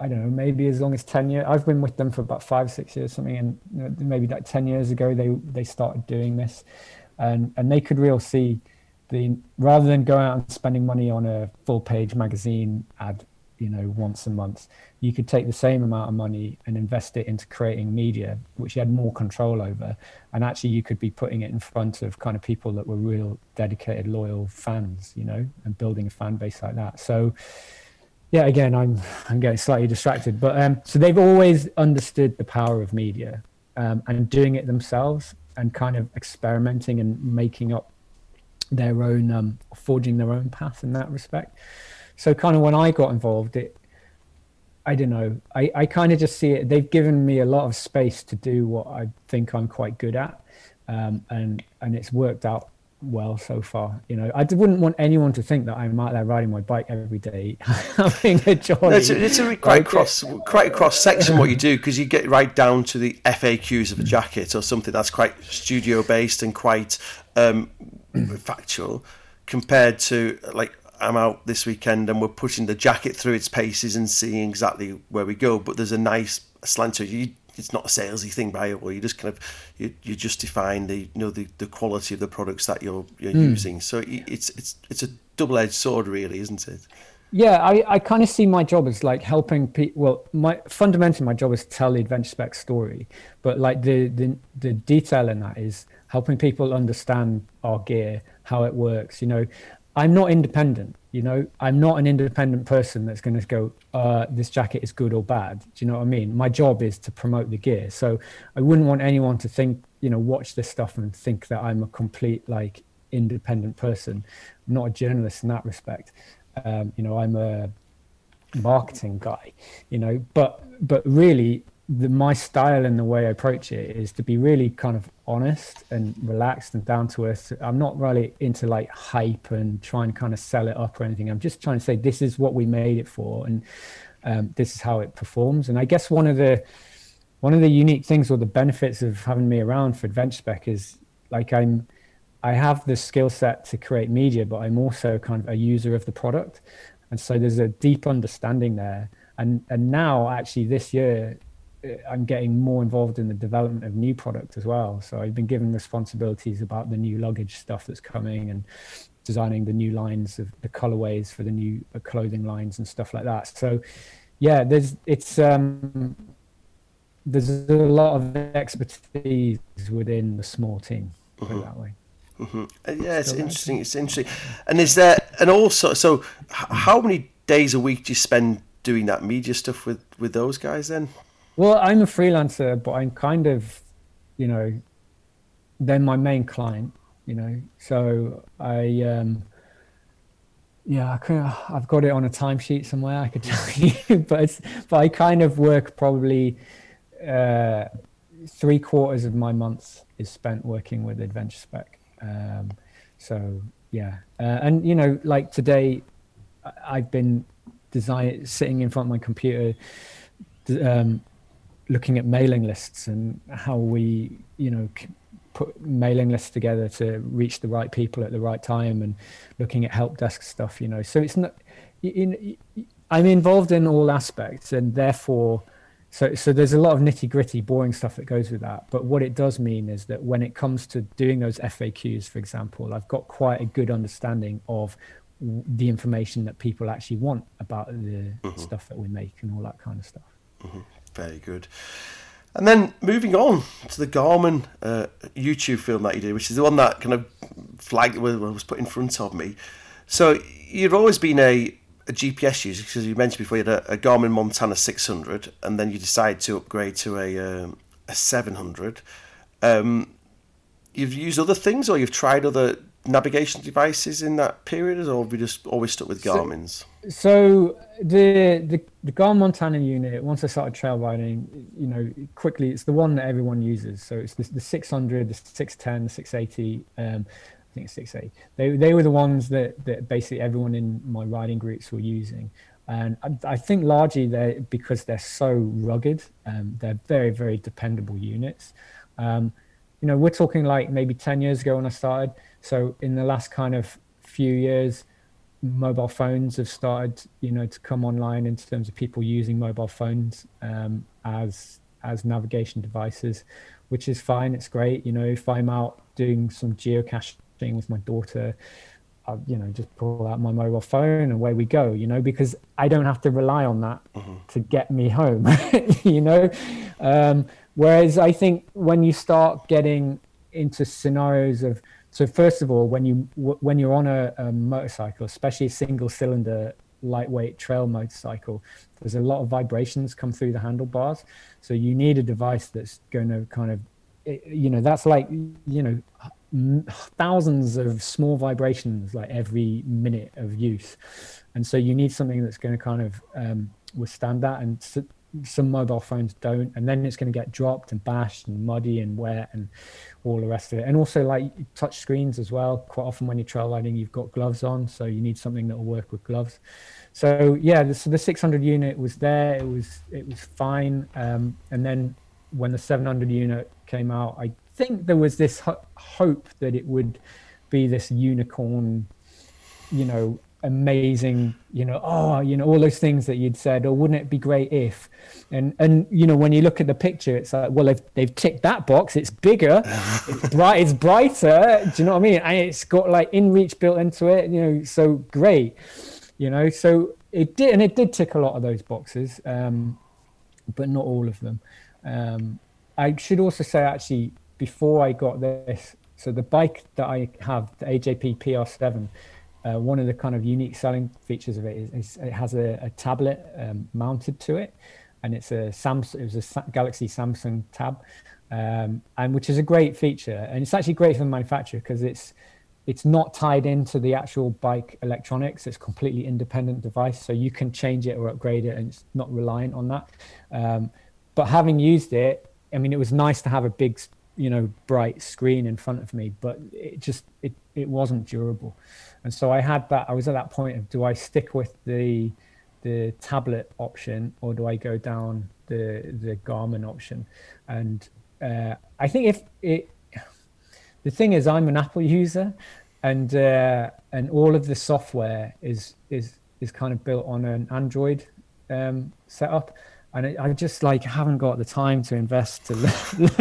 I don't know maybe as long as ten years. I've been with them for about five six years something, and you know, maybe like ten years ago they they started doing this, and and they could real see the rather than going out and spending money on a full page magazine ad you know once a month you could take the same amount of money and invest it into creating media which you had more control over. And actually you could be putting it in front of kind of people that were real dedicated loyal fans you know and building a fan base like that. So yeah again i'm i'm getting slightly distracted but um so they've always understood the power of media um, and doing it themselves and kind of experimenting and making up their own um, forging their own path in that respect so kind of when I got involved, it I don't know. I, I kind of just see it. They've given me a lot of space to do what I think I'm quite good at, um, and and it's worked out well so far. You know, I wouldn't want anyone to think that I'm out there riding my bike every day, [LAUGHS] having a jolly. No, it's a, it's a quite cross, quite a cross section what you do because you get right down to the FAQs of a jacket or something that's quite studio based and quite um, factual compared to like I'm out this weekend and we're pushing the jacket through its paces and seeing exactly where we go. But there's a nice slant to it. You, it's not a salesy thing by it, or you just kind of you, you're justifying the you know the, the quality of the products that you're you're mm. using. So it's it's it's a double edged sword, really, isn't it? Yeah, I, I kind of see my job as like helping people. Well, my fundamentally my job is to tell the adventure spec story, but like the the the detail in that is helping people understand our gear, how it works. You know, I'm not independent. You know, I'm not an independent person that's going to go, uh, this jacket is good or bad. Do you know what I mean? My job is to promote the gear. So I wouldn't want anyone to think, you know, watch this stuff and think that I'm a complete, like, independent person. I'm not a journalist in that respect. Um, you know, I'm a marketing guy, you know, but, but really, the, my style and the way I approach it is to be really kind of honest and relaxed and down to earth. I'm not really into like hype and trying to kind of sell it up or anything. I'm just trying to say this is what we made it for, and um, this is how it performs. And I guess one of the one of the unique things or the benefits of having me around for Adventure Spec is like I'm I have the skill set to create media, but I'm also kind of a user of the product, and so there's a deep understanding there. And and now actually this year I'm getting more involved in the development of new product as well. So I've been given responsibilities about the new luggage stuff that's coming and designing the new lines of the colorways for the new uh, clothing lines and stuff like that. So yeah, there's it's um, there's a lot of expertise within the small team. Mm-hmm. that way. Mm-hmm. Uh, yeah, it's Still interesting. It's interesting. And is there and also so how many days a week do you spend doing that media stuff with with those guys then? Well, I'm a freelancer, but I'm kind of, you know, they're my main client, you know. So I, um, yeah, I can, I've got it on a timesheet somewhere. I could [LAUGHS] tell you, but it's, but I kind of work probably uh, three quarters of my month is spent working with Adventure Spec. Um, so yeah, uh, and you know, like today, I've been design sitting in front of my computer. Um, looking at mailing lists and how we, you know, put mailing lists together to reach the right people at the right time and looking at help desk stuff, you know. So it's not, in, I'm involved in all aspects and therefore, so, so there's a lot of nitty gritty, boring stuff that goes with that. But what it does mean is that when it comes to doing those FAQs, for example, I've got quite a good understanding of the information that people actually want about the mm-hmm. stuff that we make and all that kind of stuff. Mm-hmm. Very good. And then moving on to the Garmin uh, YouTube film that you did, which is the one that kind of flagged was put in front of me. So you've always been a, a GPS user because you mentioned before you had a, a, Garmin Montana 600, and then you decided to upgrade to a um, a 700. Um, you've used other things, or you've tried other navigation devices in that period, or have you just always stuck with Garmin's? So, so the, the the Garmin Montana unit, once I started trail riding, you know, quickly it's the one that everyone uses. So it's the, the 600, the 610, the 680. Um, I think it's 680. They they were the ones that that basically everyone in my riding groups were using. And I, I think largely they because they're so rugged, um, they're very very dependable units. Um, you know, we're talking like maybe 10 years ago when I started. So in the last kind of few years, mobile phones have started, you know, to come online in terms of people using mobile phones um, as as navigation devices, which is fine. It's great. You know, if I'm out doing some geocaching with my daughter, I, you know, just pull out my mobile phone and away we go. You know, because I don't have to rely on that mm-hmm. to get me home. [LAUGHS] you know, um, whereas I think when you start getting into scenarios of so first of all, when you when you're on a, a motorcycle, especially a single cylinder lightweight trail motorcycle, there's a lot of vibrations come through the handlebars. So you need a device that's going to kind of, you know, that's like you know thousands of small vibrations like every minute of use and so you need something that's going to kind of um, withstand that and some mobile phones don't and then it's going to get dropped and bashed and muddy and wet and all the rest of it. And also like touch screens as well. Quite often when you're trail riding you've got gloves on so you need something that will work with gloves. So yeah the, so the 600 unit was there. It was it was fine. Um, and then when the 700 unit came out i think there was this ho- hope that it would be this unicorn you know amazing you know oh you know all those things that you'd said or wouldn't it be great if? And and you know when you look at the picture it's like well they've, they've ticked that box. It's bigger. It's [LAUGHS] bright it's brighter. Do you know what i mean? And it's got like inreach built into it you know so great you know? So it did and it did tick a lot of those boxes um, but not all of them. Um, i should also say actually before i got this so the bike that i have the ajp pr7 uh, one of the kind of unique selling features of it is, is it has a, a tablet um, mounted to it, and it's a Samsung. It was a Galaxy Samsung Tab, um, and which is a great feature. And it's actually great for the manufacturer because it's it's not tied into the actual bike electronics. It's completely independent device, so you can change it or upgrade it, and it's not reliant on that. Um, but having used it, I mean, it was nice to have a big, you know, bright screen in front of me, but it just it it wasn't durable. And so I had that. I was at that point of do I stick with the the tablet option or do I go down the the Garmin option? And uh, I think if it, the thing is, I'm an Apple user, and uh, and all of the software is is is kind of built on an Android um, setup and I, just like haven't got the time to invest to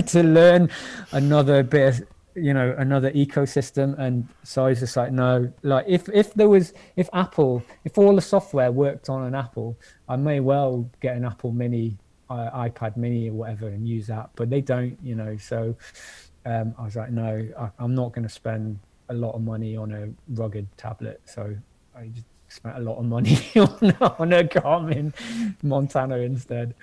[LAUGHS] to learn another bit of you know another ecosystem and so i was just like no like if if there was if apple if all the software worked on an apple i may well get an apple mini uh, ipad mini or whatever and use that but they don't you know so um, i was like no I, i'm not going to spend a lot of money on a rugged tablet. So i just spent a lot of money [LAUGHS] on, on a garmin montana instead.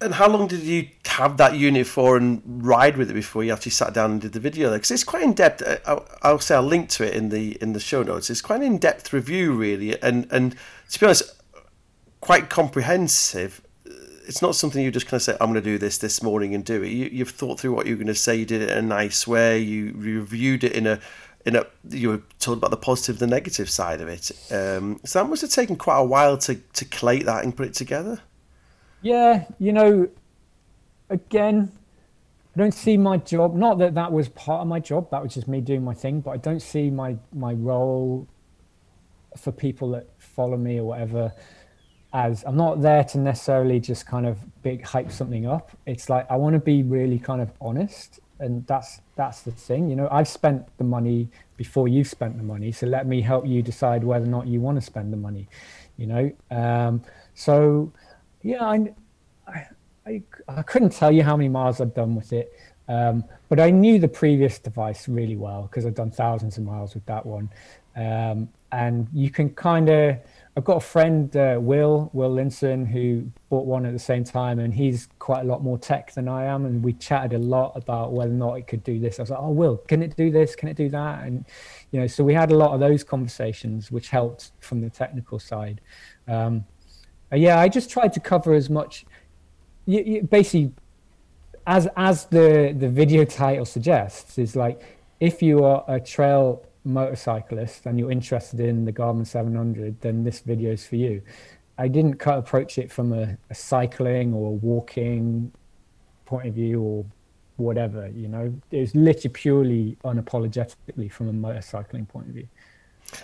And how long did you have that unit for and ride with it before you actually sat down and did the video? Because it's quite in depth. Uh, I'll, I'll, say I'll link to it in the in the show notes. It's quite an in depth review, really, and and to be honest, quite comprehensive. It's not something you just kind of say, "I'm going to do this this morning and do it." You, have thought through what you're going to say. You did it in a nice way. You reviewed it in a in a. You were told about the positive, the negative side of it. Um, so that must have taken quite a while to to collate that and put it together. Yeah, you know, again, I don't see my job. Not that that was part of my job. That was just me doing my thing. But I don't see my my role for people that follow me or whatever as I'm not there to necessarily just kind of big hype something up. It's like I want to be really kind of honest, and that's that's the thing. You know, I've spent the money before you've spent the money, so let me help you decide whether or not you want to spend the money. You know, um, so yeah, I, I, I couldn't tell you how many miles I'd done with it, um, but I knew the previous device really well because I'd done thousands of miles with that one. Um, and you can kind of, I've got a friend, uh, Will, Will Linson, who bought one at the same time, and he's quite a lot more tech than I am. And we chatted a lot about whether or not it could do this. I was like, oh, Will, can it do this? Can it do that? And, you know, so we had a lot of those conversations, which helped from the technical side. Um, yeah, I just tried to cover as much. You, you, basically, as as the the video title suggests, is like if you are a trail motorcyclist and you're interested in the Garmin 700, then this video is for you. I didn't cut approach it from a, a cycling or walking point of view or whatever. You know, it was literally purely unapologetically from a motorcycling point of view.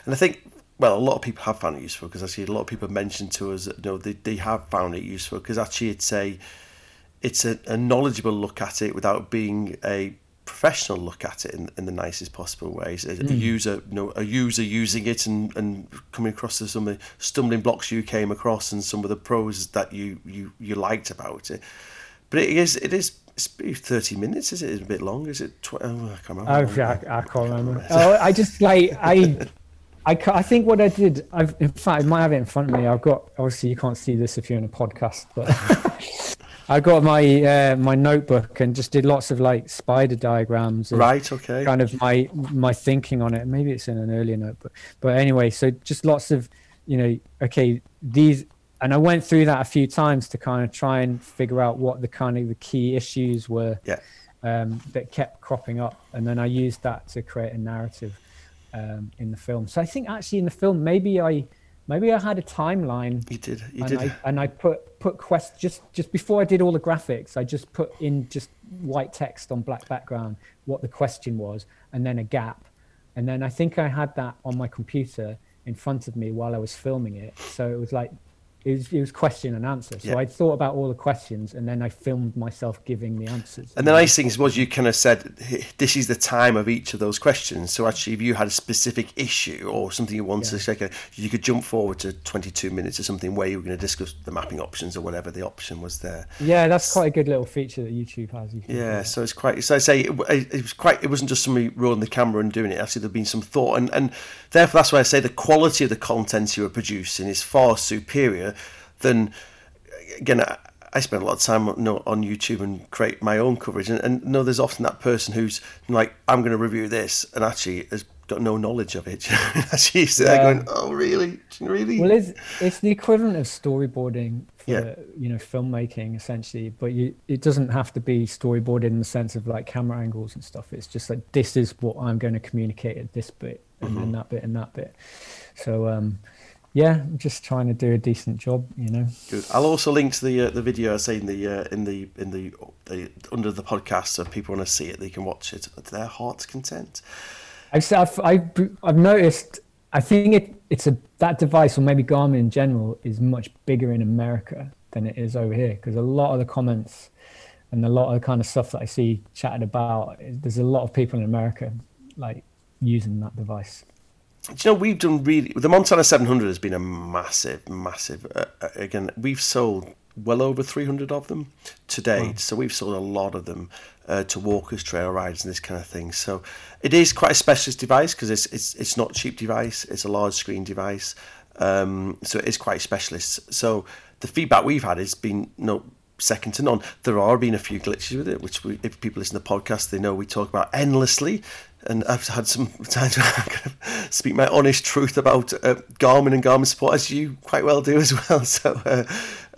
And I think well, a lot of people have found it useful because I see a lot of people mentioned to us that you know they, they have found it useful because actually it's a it's a, a, knowledgeable look at it without being a professional look at it in, in the nicest possible ways. A, mm. a user, you know, a user using it and, and coming across some of the stumbling blocks you came across and some of the pros that you, you, you liked about it. But it is it is it's 30 minutes is it? Is it a bit long is it tw- oh, I can't remember oh, I, I can't remember [LAUGHS] oh, I just like I I, I think what I did, I've in fact, I might have it in front of me. I've got obviously you can't see this if you're in a podcast, but [LAUGHS] I got my uh, my notebook and just did lots of like spider diagrams. Right. Okay. Kind of my my thinking on it. Maybe it's in an earlier notebook, but anyway, so just lots of you know, okay, these, and I went through that a few times to kind of try and figure out what the kind of the key issues were. Yeah. Um, that kept cropping up, and then I used that to create a narrative um, in the film. So I think actually in the film maybe I maybe I had a timeline. You did. You and did. I, and I put put quest just just before I did all the graphics. I just put in just white text on black background what the question was, and then a gap, and then I think I had that on my computer in front of me while I was filming it. So it was like it was, it was question and answer. So yeah. I thought about all the questions and then I filmed myself giving the answers. And the nice thing was you kind of said this is the time of each of those questions. So actually, if you had a specific issue or something you wanted yeah. to check, you could jump forward to 22 minutes or something where you were going to discuss the mapping options or whatever the option was there. Yeah, that's quite a good little feature that YouTube has. You yeah, so it's quite. So I say it, it was quite. It wasn't just somebody rolling the camera and doing it. Actually, there'd been some thought, and and therefore that's why I say the quality of the content you were producing is far superior then again, I, I spend a lot of time on, on YouTube and create my own coverage, and, and no, there's often that person who's like, I'm going to review this, and actually has got no knowledge of it. [LAUGHS] actually, yeah. there going, oh, really, really? Well, it's it's the equivalent of storyboarding for yeah. you know filmmaking essentially, but you it doesn't have to be storyboarded in the sense of like camera angles and stuff. It's just like this is what I'm going to communicate at this bit, and mm-hmm. then that bit and that bit. So um, yeah, I'm just trying to do a decent job, you know. Good. I'll also link to the uh, the video I say in the uh, in the in the, the under the podcast, so if people want to see it, they can watch it to their heart's content. I've I've I've, I've noticed. I think it it's a that device or maybe Garmin in general is much bigger in America than it is over here because a lot of the comments and a lot of the kind of stuff that I see chatted about, there's a lot of people in America like using that device do you know we've done really the Montana 700 has been a massive massive uh, uh again we've sold well over 300 of them to date. So we've sold a lot of them uh, to walkers trail riders and this kind of thing. So it is quite a specialist device because it's, it's it's not a cheap device it's a large screen device um, so it is quite specialist. So the feedback we've had has been no second to none. There are been a few glitches with it, which we, if people listen to the podcast, they know we talk about endlessly and I've had some [LAUGHS] time to kind of speak my honest truth about uh, Garmin and Garmin support, as you quite well do [LAUGHS] as well. So, uh,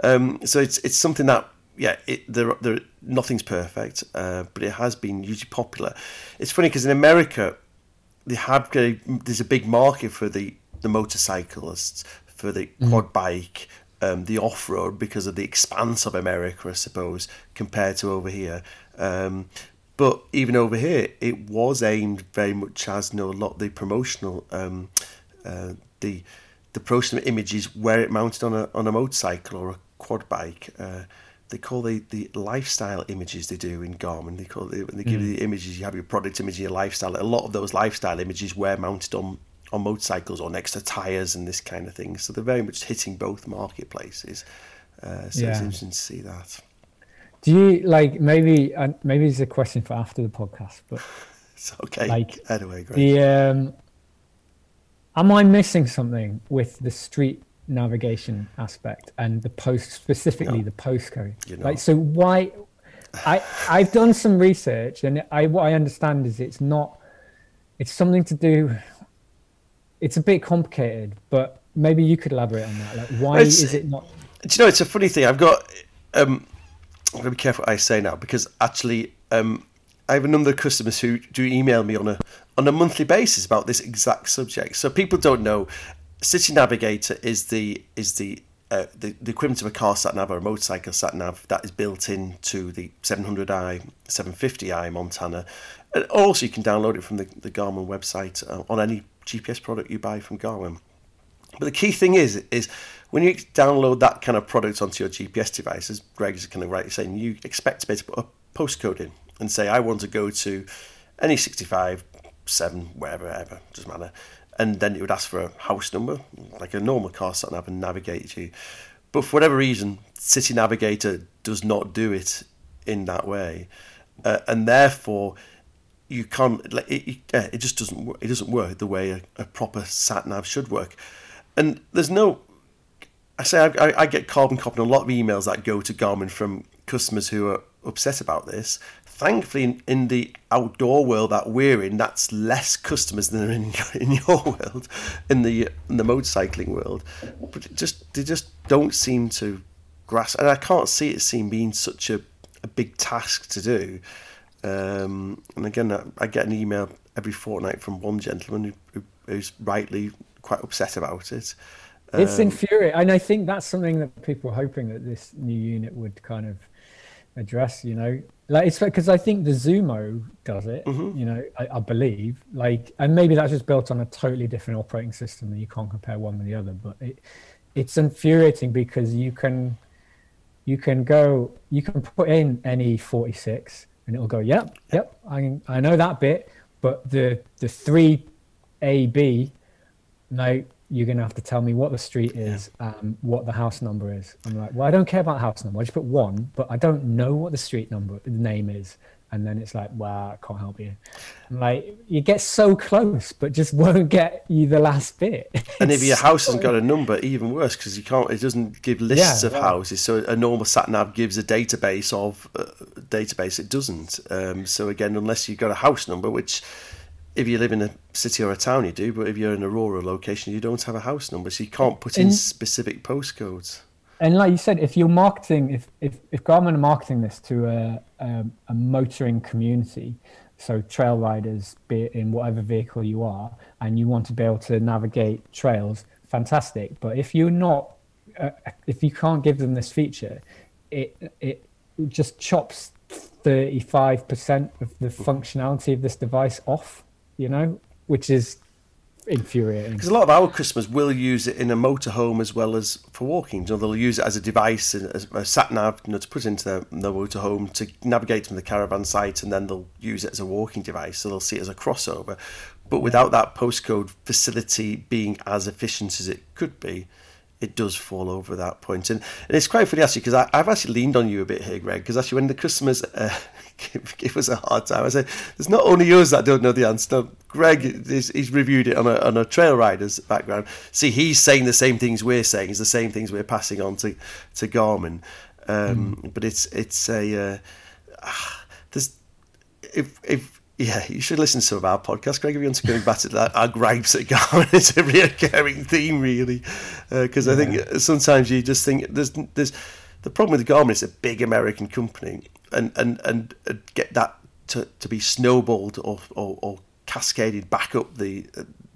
um, so it's it's something that yeah, it, there, there nothing's perfect, uh, but it has been hugely popular. It's funny because in America, they have there's a big market for the the motorcyclists, for the mm-hmm. quad bike, um, the off road because of the expanse of America, I suppose, compared to over here. Um, but even over here, it was aimed very much as you know a lot of the promotional, um, uh, the the promotional images where it mounted on a on a motorcycle or a quad bike. Uh, they call the, the lifestyle images they do in Garmin. They call it, they give mm. you the images, you have your product image, your lifestyle. A lot of those lifestyle images were mounted on on motorcycles or next to tires and this kind of thing. So they're very much hitting both marketplaces. Uh, so yeah. it's interesting to see that. Do you like maybe uh, maybe it's a question for after the podcast, but [LAUGHS] it's okay. Like anyway, great. the um, am I missing something with the street navigation aspect and the post specifically No. the postcode? You're Like not. so why? I I've done some research and I what I understand is it's not it's something to do. It's a bit complicated, but maybe you could elaborate on that. Like why It's- is it not? Do you know it's a funny thing? I've got. Um, I'm going to be careful what I say now because actually, um, I have a number of customers who do email me on a on a monthly basis about this exact subject. So people don't know. City Navigator is the is the uh, the, the equivalent of a car sat nav or a motorcycle sat nav that is built into the 700i, 750i Montana. And also, you can download it from the, the Garmin website uh, on any GPS product you buy from Garmin. But the key thing is, is when you download that kind of product onto your GPS device, as Greg is kind of rightly saying, you expect to be able to put a postcode in and say, I want to go to any 65, 7, wherever, wherever, doesn't matter. And then it would ask for a house number, like a normal car sat nav, and navigate you. But for whatever reason, City Navigator does not do it in that way. Uh, and therefore, you can't like it, it, just doesn't it doesn't work the way a, a proper sat nav should work and there's no I say I, I, get carbon copy on a lot of emails that go to Garmin from customers who are upset about this. Thankfully in, in the outdoor world that we're in that's less customers than in, [LAUGHS] in your world in the in the motorcycling world. But just they just don't seem to grasp and I can't see it seem being such a, a big task to do. Um, and again, I, I get an email every fortnight from one gentleman who, who, who's rightly quite upset about it. It's Um, infuriating, and I think that's something that people are hoping that this new unit would kind of address. You know, like it's because I think the Zumo does it. Mm-hmm. You know, I, I believe like, and maybe that's just built on a totally different operating system and you can't compare one with the other. But it, it's infuriating because you can, you can go, you can put in any forty six, and it'll go, yep, yep, I I know that bit, but the the three A B no, you're going to have to tell me what the street is, um, what the house number is. I'm like, well, I don't care about house number. I just put one, but I don't know what the street number, the name is. And then it's like, well, I can't help you. I'm like, you get so close, but just [LAUGHS] won't get you the last bit. and if your house so- hasn't got a number, even worse because you can't. It doesn't give lists Yeah, of yeah. houses. So a normal sat nav gives a database of uh, database. It doesn't. Um, so again, unless you've got a house number, which if you live in a city or a town, you do. But if you're in a rural location, you don't have a house number, so you can't put in In- specific postcodes. and like you said, if you're marketing, if if, if Garmin are marketing this to a, a a motoring community, so trail riders, be it in whatever vehicle you are, and you want to be able to navigate trails, fantastic. But if you're not, uh, if you can't give them this feature, it it just chops thirty five percent of the functionality of this device off. You know, which is infuriating. Because a lot of our customers will use it in a motorhome as well as for walking. Know, they'll use it as a device, as a sat nav, you know, to put into their, their motorhome to navigate from the caravan site, and then they'll use it as a walking device. So they'll see it as a crossover. But without that postcode facility being as efficient as it could be, it does fall over that point. And, and it's quite funny actually because I've actually leaned on you a bit here, Greg. Because actually, when the customers uh, give, [LAUGHS] give us a hard time, I say there's not only us that don't know the answer. Greg, is, he's reviewed it on a, on a trail rider's background. See, he's saying the same things we're saying. It's the same things we're passing on to to Garmin. Um, But it's it's a uh, ah, there's if if yeah, you should listen to some of our podcasts, Greg. If you want to go back to that, our gripes at Garmin [LAUGHS] is a recurring theme, really, because I think sometimes you just think there's there's the problem with Garmin is a big American company, and and and uh, get that to, to be snowballed or, or or cascaded back up the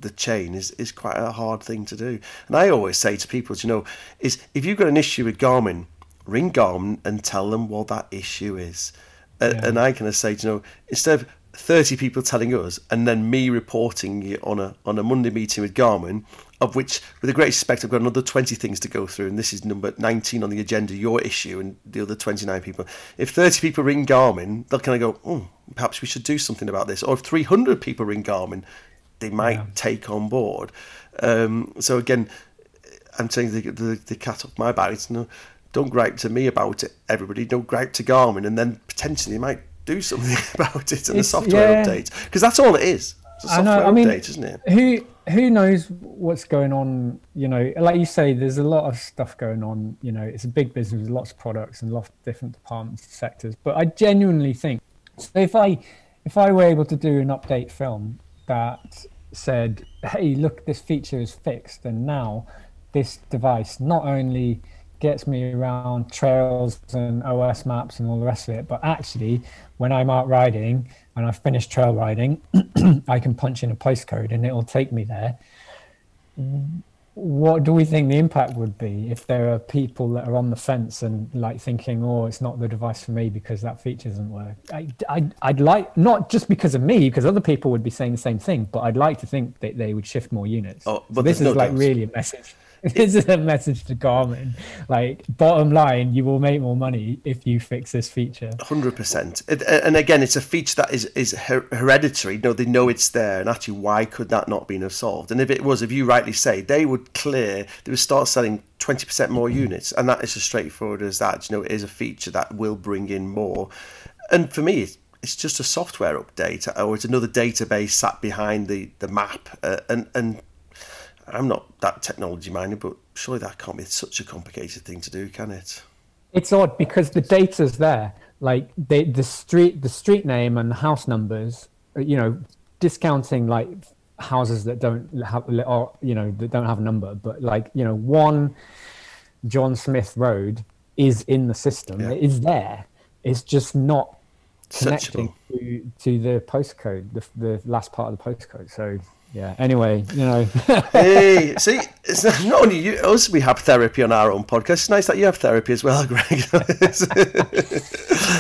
the chain is is quite a hard thing to do. And I always say to people, you know, is if you've got an issue with Garmin, ring Garmin and tell them what that issue is. Uh, And I kind of say, you know, instead of 30 people telling us and then me reporting it on a on a Monday meeting with Garmin, of which, with the greatest respect, I've got another 20 things to go through, and this is number 19 on the agenda, your issue, and the other 29 people. If 30 people ring Garmin, they'll kind of go, oh, perhaps we should do something about this. Or if 300 people ring Garmin, they might take on board. Um, so again, I'm taking the, the, the cat off my back. It's no, don't gripe to me about it, everybody. Don't gripe to Garmin, and then potentially they might do something [LAUGHS] about it in the software yeah. update because that's all it is. It's a I software know. I mean, update, isn't it? who who knows what's going on? You know, like you say, there's a lot of stuff going on. You know, it's a big business lots of products and lots of different departments, and sectors. But I genuinely think so. If I if I were able to do an update film that said, "Hey, look, this feature is fixed," and now this device not only gets me around trails and OS maps and all the rest of it, but actually, when I'm out riding and I've finished trail riding, [CLEARS THROAT] I can punch in a postcode and it'll take me there. What do we think the impact would be if there are people that are on the fence and like thinking, "Oh, it's not the device for me because that feature doesn't work"? I, I, I'd like not just because of me, because other people would be saying the same thing, but I'd like to think that they would shift more units. Oh, So but this is no like doubt. really a message. [LAUGHS] This is a message to Garmin. Like, bottom line, you will make more money if you fix this feature. Hundred percent, and again, it's a feature that is is her- hereditary. You know, they know it's there, and actually, why could that not be solved? And if it was, if you rightly say, they would clear, they would start selling twenty percent more units, and that is as straightforward as that. You know, it is a feature that will bring in more. And for me, it's, it's just a software update, or it's another database sat behind the the map, uh, and and. I'm not that technology minded, but surely that can't be such a complicated thing to do, can it? It's odd because the data's there. Like they, the street, the street name and the house numbers. uh, You know, discounting like houses that don't have, or you know, that don't have a number. But like you know, one John Smith Road is in the system. Yeah. It is there. It's just not connecting to, to the postcode, the, the last part of the postcode. So yeah. Anyway, you know. [LAUGHS] hey, see, it's not only you, us we have therapy on our own podcast. It's nice that you have therapy as well, [LAUGHS] Greg.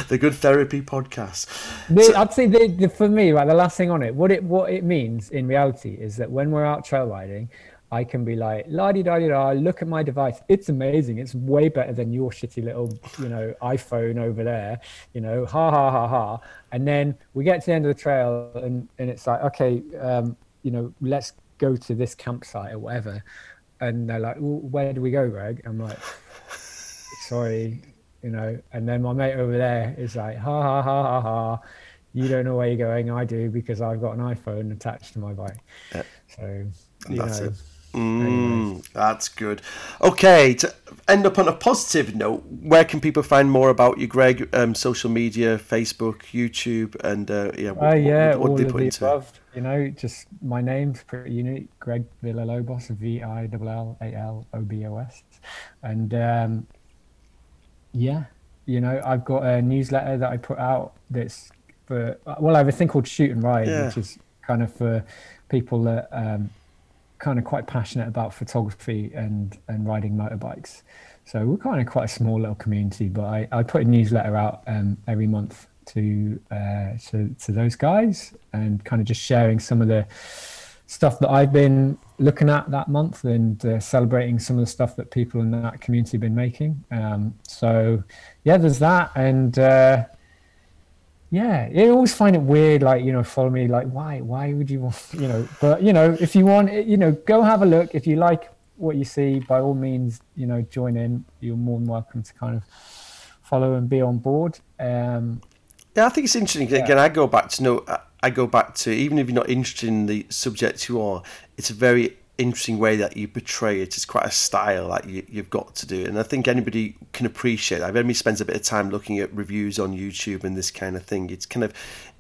the Good Therapy Podcast. The, I'd say the, the, for me, right, the last thing on it, what it what it means in reality is that when we're out trail riding, I can be like, la di da di da, look at my device. It's amazing. It's way better than your shitty little, you know, iPhone over there. You know, ha ha ha ha. And then we get to the end of the trail, and and it's like, okay, um, you know, let's go to this campsite or whatever. And they're like, well, where do we go, Greg? I'm like, sorry, you know. And then my mate over there is like, ha ha ha ha ha. You don't know where you're going. I do because I've got an iPhone attached to my bike. Yeah. So you That's know, it. Mm, that's good. Okay, to end up on a positive note, where can people find more about you, Greg? Um, social media, Facebook, YouTube, and uh, yeah, Oh yeah, what, what all do of they put the into? above. You know, just my name's pretty unique. Greg Villalobos, V I L L A L O B O S, and um, yeah, you know, I've got a newsletter that I put out that's for well, I have a thing called Shoot and Ride, Yeah. which is kind of for people that um, kind of quite passionate about photography and and riding motorbikes. So we're kind of quite a small little community, but I, I put a newsletter out um, every month to, uh, to to those guys and kind of just sharing some of the stuff that I've been looking at that month and uh, celebrating some of the stuff that people in that community have been making. Um, so yeah, there's that and. Uh, yeah, I always find it weird, like you know, follow me, like why, why would you want, you know? But you know, if you want, you know, go have a look. If you like what you see, by all means, you know, join in. You're more than welcome to kind of follow and be on board. Um, Yeah, I think it's interesting. Yeah. Again, I go back to no, I- go back to even if you're not interested in the subject you are, it's a very interesting way that you portray it. It's quite a style that you, you've got to do, and I think anybody can appreciate. that. If anybody spends a bit of time looking at reviews on YouTube and this kind of thing, it's kind of,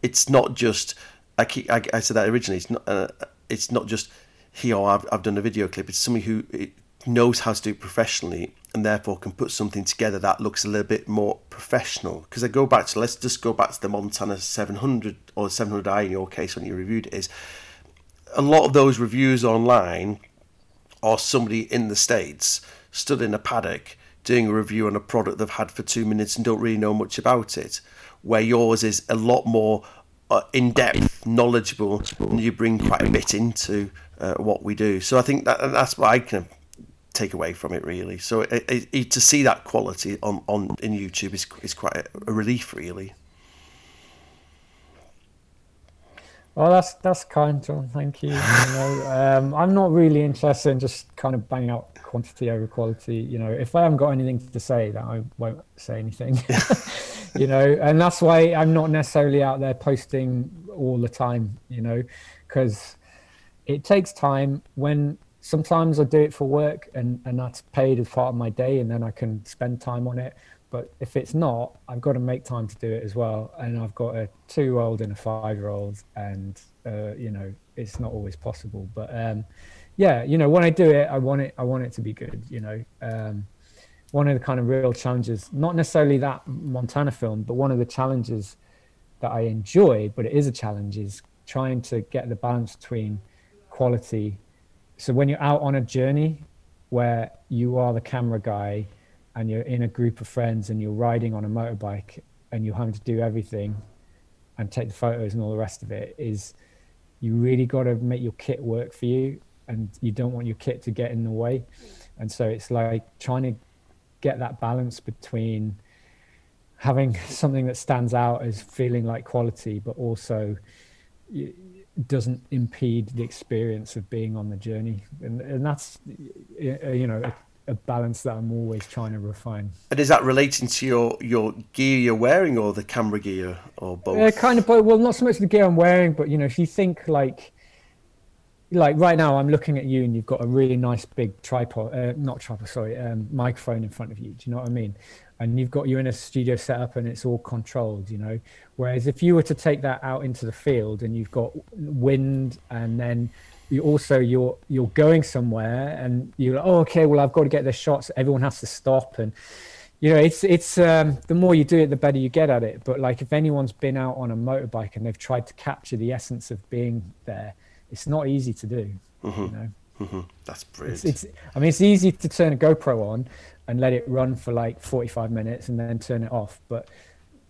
it's not just. I keep, I, I said that originally. It's not. Uh, it's not just here. I've, I've done a video clip. It's somebody who it knows how to do it professionally and therefore can put something together that looks a little bit more professional. Because I go back to let's just go back to the Montana 700 or 700i in your case when you reviewed it is a lot of those reviews online are somebody in the states stood in a paddock doing a review on a product they've had for two minutes and don't really know much about it. Where yours is a lot more uh, in depth, knowledgeable, and you bring quite a bit into uh, what we do. So I think that that's what I can take away from it really. So it, it, to see that quality on, on in YouTube is is quite a, a relief really. Well, that's that's kind, John. Thank you. you know, [LAUGHS] um, I'm not really interested in just kind of banging out quantity over quality. You know, if I haven't got anything to say, then I won't say anything. [LAUGHS] [LAUGHS] you know, and that's why I'm not necessarily out there posting all the time. You know, because it takes time. When sometimes I do it for work, and and that's paid as part of my day, and then I can spend time on it. But if it's not, I've got to make time to do it as well. And I've got a two-year-old and a five-year-old, and uh, you know it's not always possible. But um, yeah, you know when I do it, I want it. I want it to be good. You know, um, one of the kind of real challenges, not necessarily that Montana film, but one of the challenges that I enjoy, but it is a challenge, is trying to get the balance between quality. So when you're out on a journey where you are the camera guy and you're in a group of friends and you're riding on a motorbike and you're having to do everything and take the photos and all the rest of it is you really got to make your kit work for you and you don't want your kit to get in the way. And so it's like trying to get that balance between having [LAUGHS] something that stands out as feeling like quality but also doesn't impede the experience of being on the journey and, and that's uh, you know a balance that I'm always trying to refine. And is that relating to your your gear you're wearing, or the camera gear, or both? Yeah, kind of both. Well, not so much the gear I'm wearing, but you know, if you think like, like right now, I'm looking at you, and you've got a really nice big tripod, uh, not tripod, sorry, um, microphone in front of you. Do you know what I mean? And you've got you in a studio setup, and it's all controlled. You know, whereas if you were to take that out into the field, and you've got wind, and then you also you're you're going somewhere and you're like, oh okay, well I've got to get the shots. Everyone has to stop and you know it's it's um, the more you do it the better you get at it but like if anyone's been out on a motorbike and they've tried to capture the essence of being there it's not easy to do mm-hmm. you know mm-hmm. that's brilliant it's, it's, i mean it's easy to turn a gopro on and let it run for like 45 minutes and then turn it off but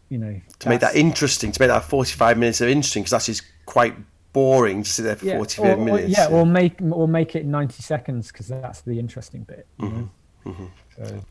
you know to make that interesting to make that 45 minutes of interesting because that's just quite boring to sit there for yeah, 45 or, minutes. Or, yeah, or make or make it 90 seconds because that's the interesting bit. Mm-hmm. Mm-hmm. So.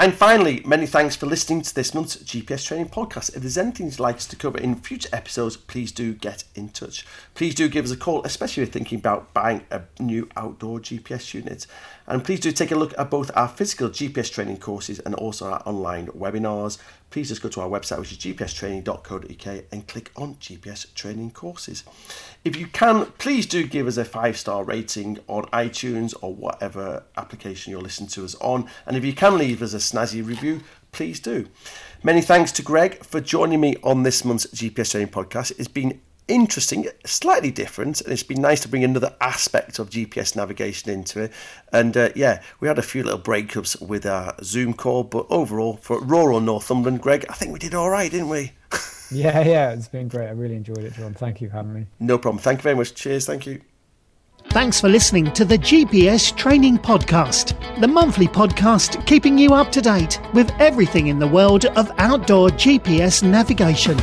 And finally, many thanks for listening to this month's GPS training podcast. If there's anything you'd like us to cover in future episodes, please do get in touch. Please do give us a call, especially if you're thinking about buying a new outdoor GPS unit. And please do take a look at both our physical GPS training courses and also our online webinars. Please just go to our website, which is gpstraining.co.uk, and click on GPS training courses. If you can, please do give us a five star rating on iTunes or whatever application you're listening to us on. And if you can leave us a snazzy review, please do. Many thanks to Greg for joining me on this month's GPS Training podcast. It's been interesting, slightly different, and it's been nice to bring another aspect of GPS navigation into it. And uh, yeah, we had a few little breakups with our Zoom call, but overall, for rural Northumberland, Greg, I think we did all right, didn't we? [LAUGHS] Yeah, yeah, it's been great. I really enjoyed it, John. Thank you for having me. No problem. Thank you very much. Cheers. Thank you. Thanks for listening to the GPS Training Podcast, the monthly podcast keeping you up to date with everything in the world of outdoor GPS navigation.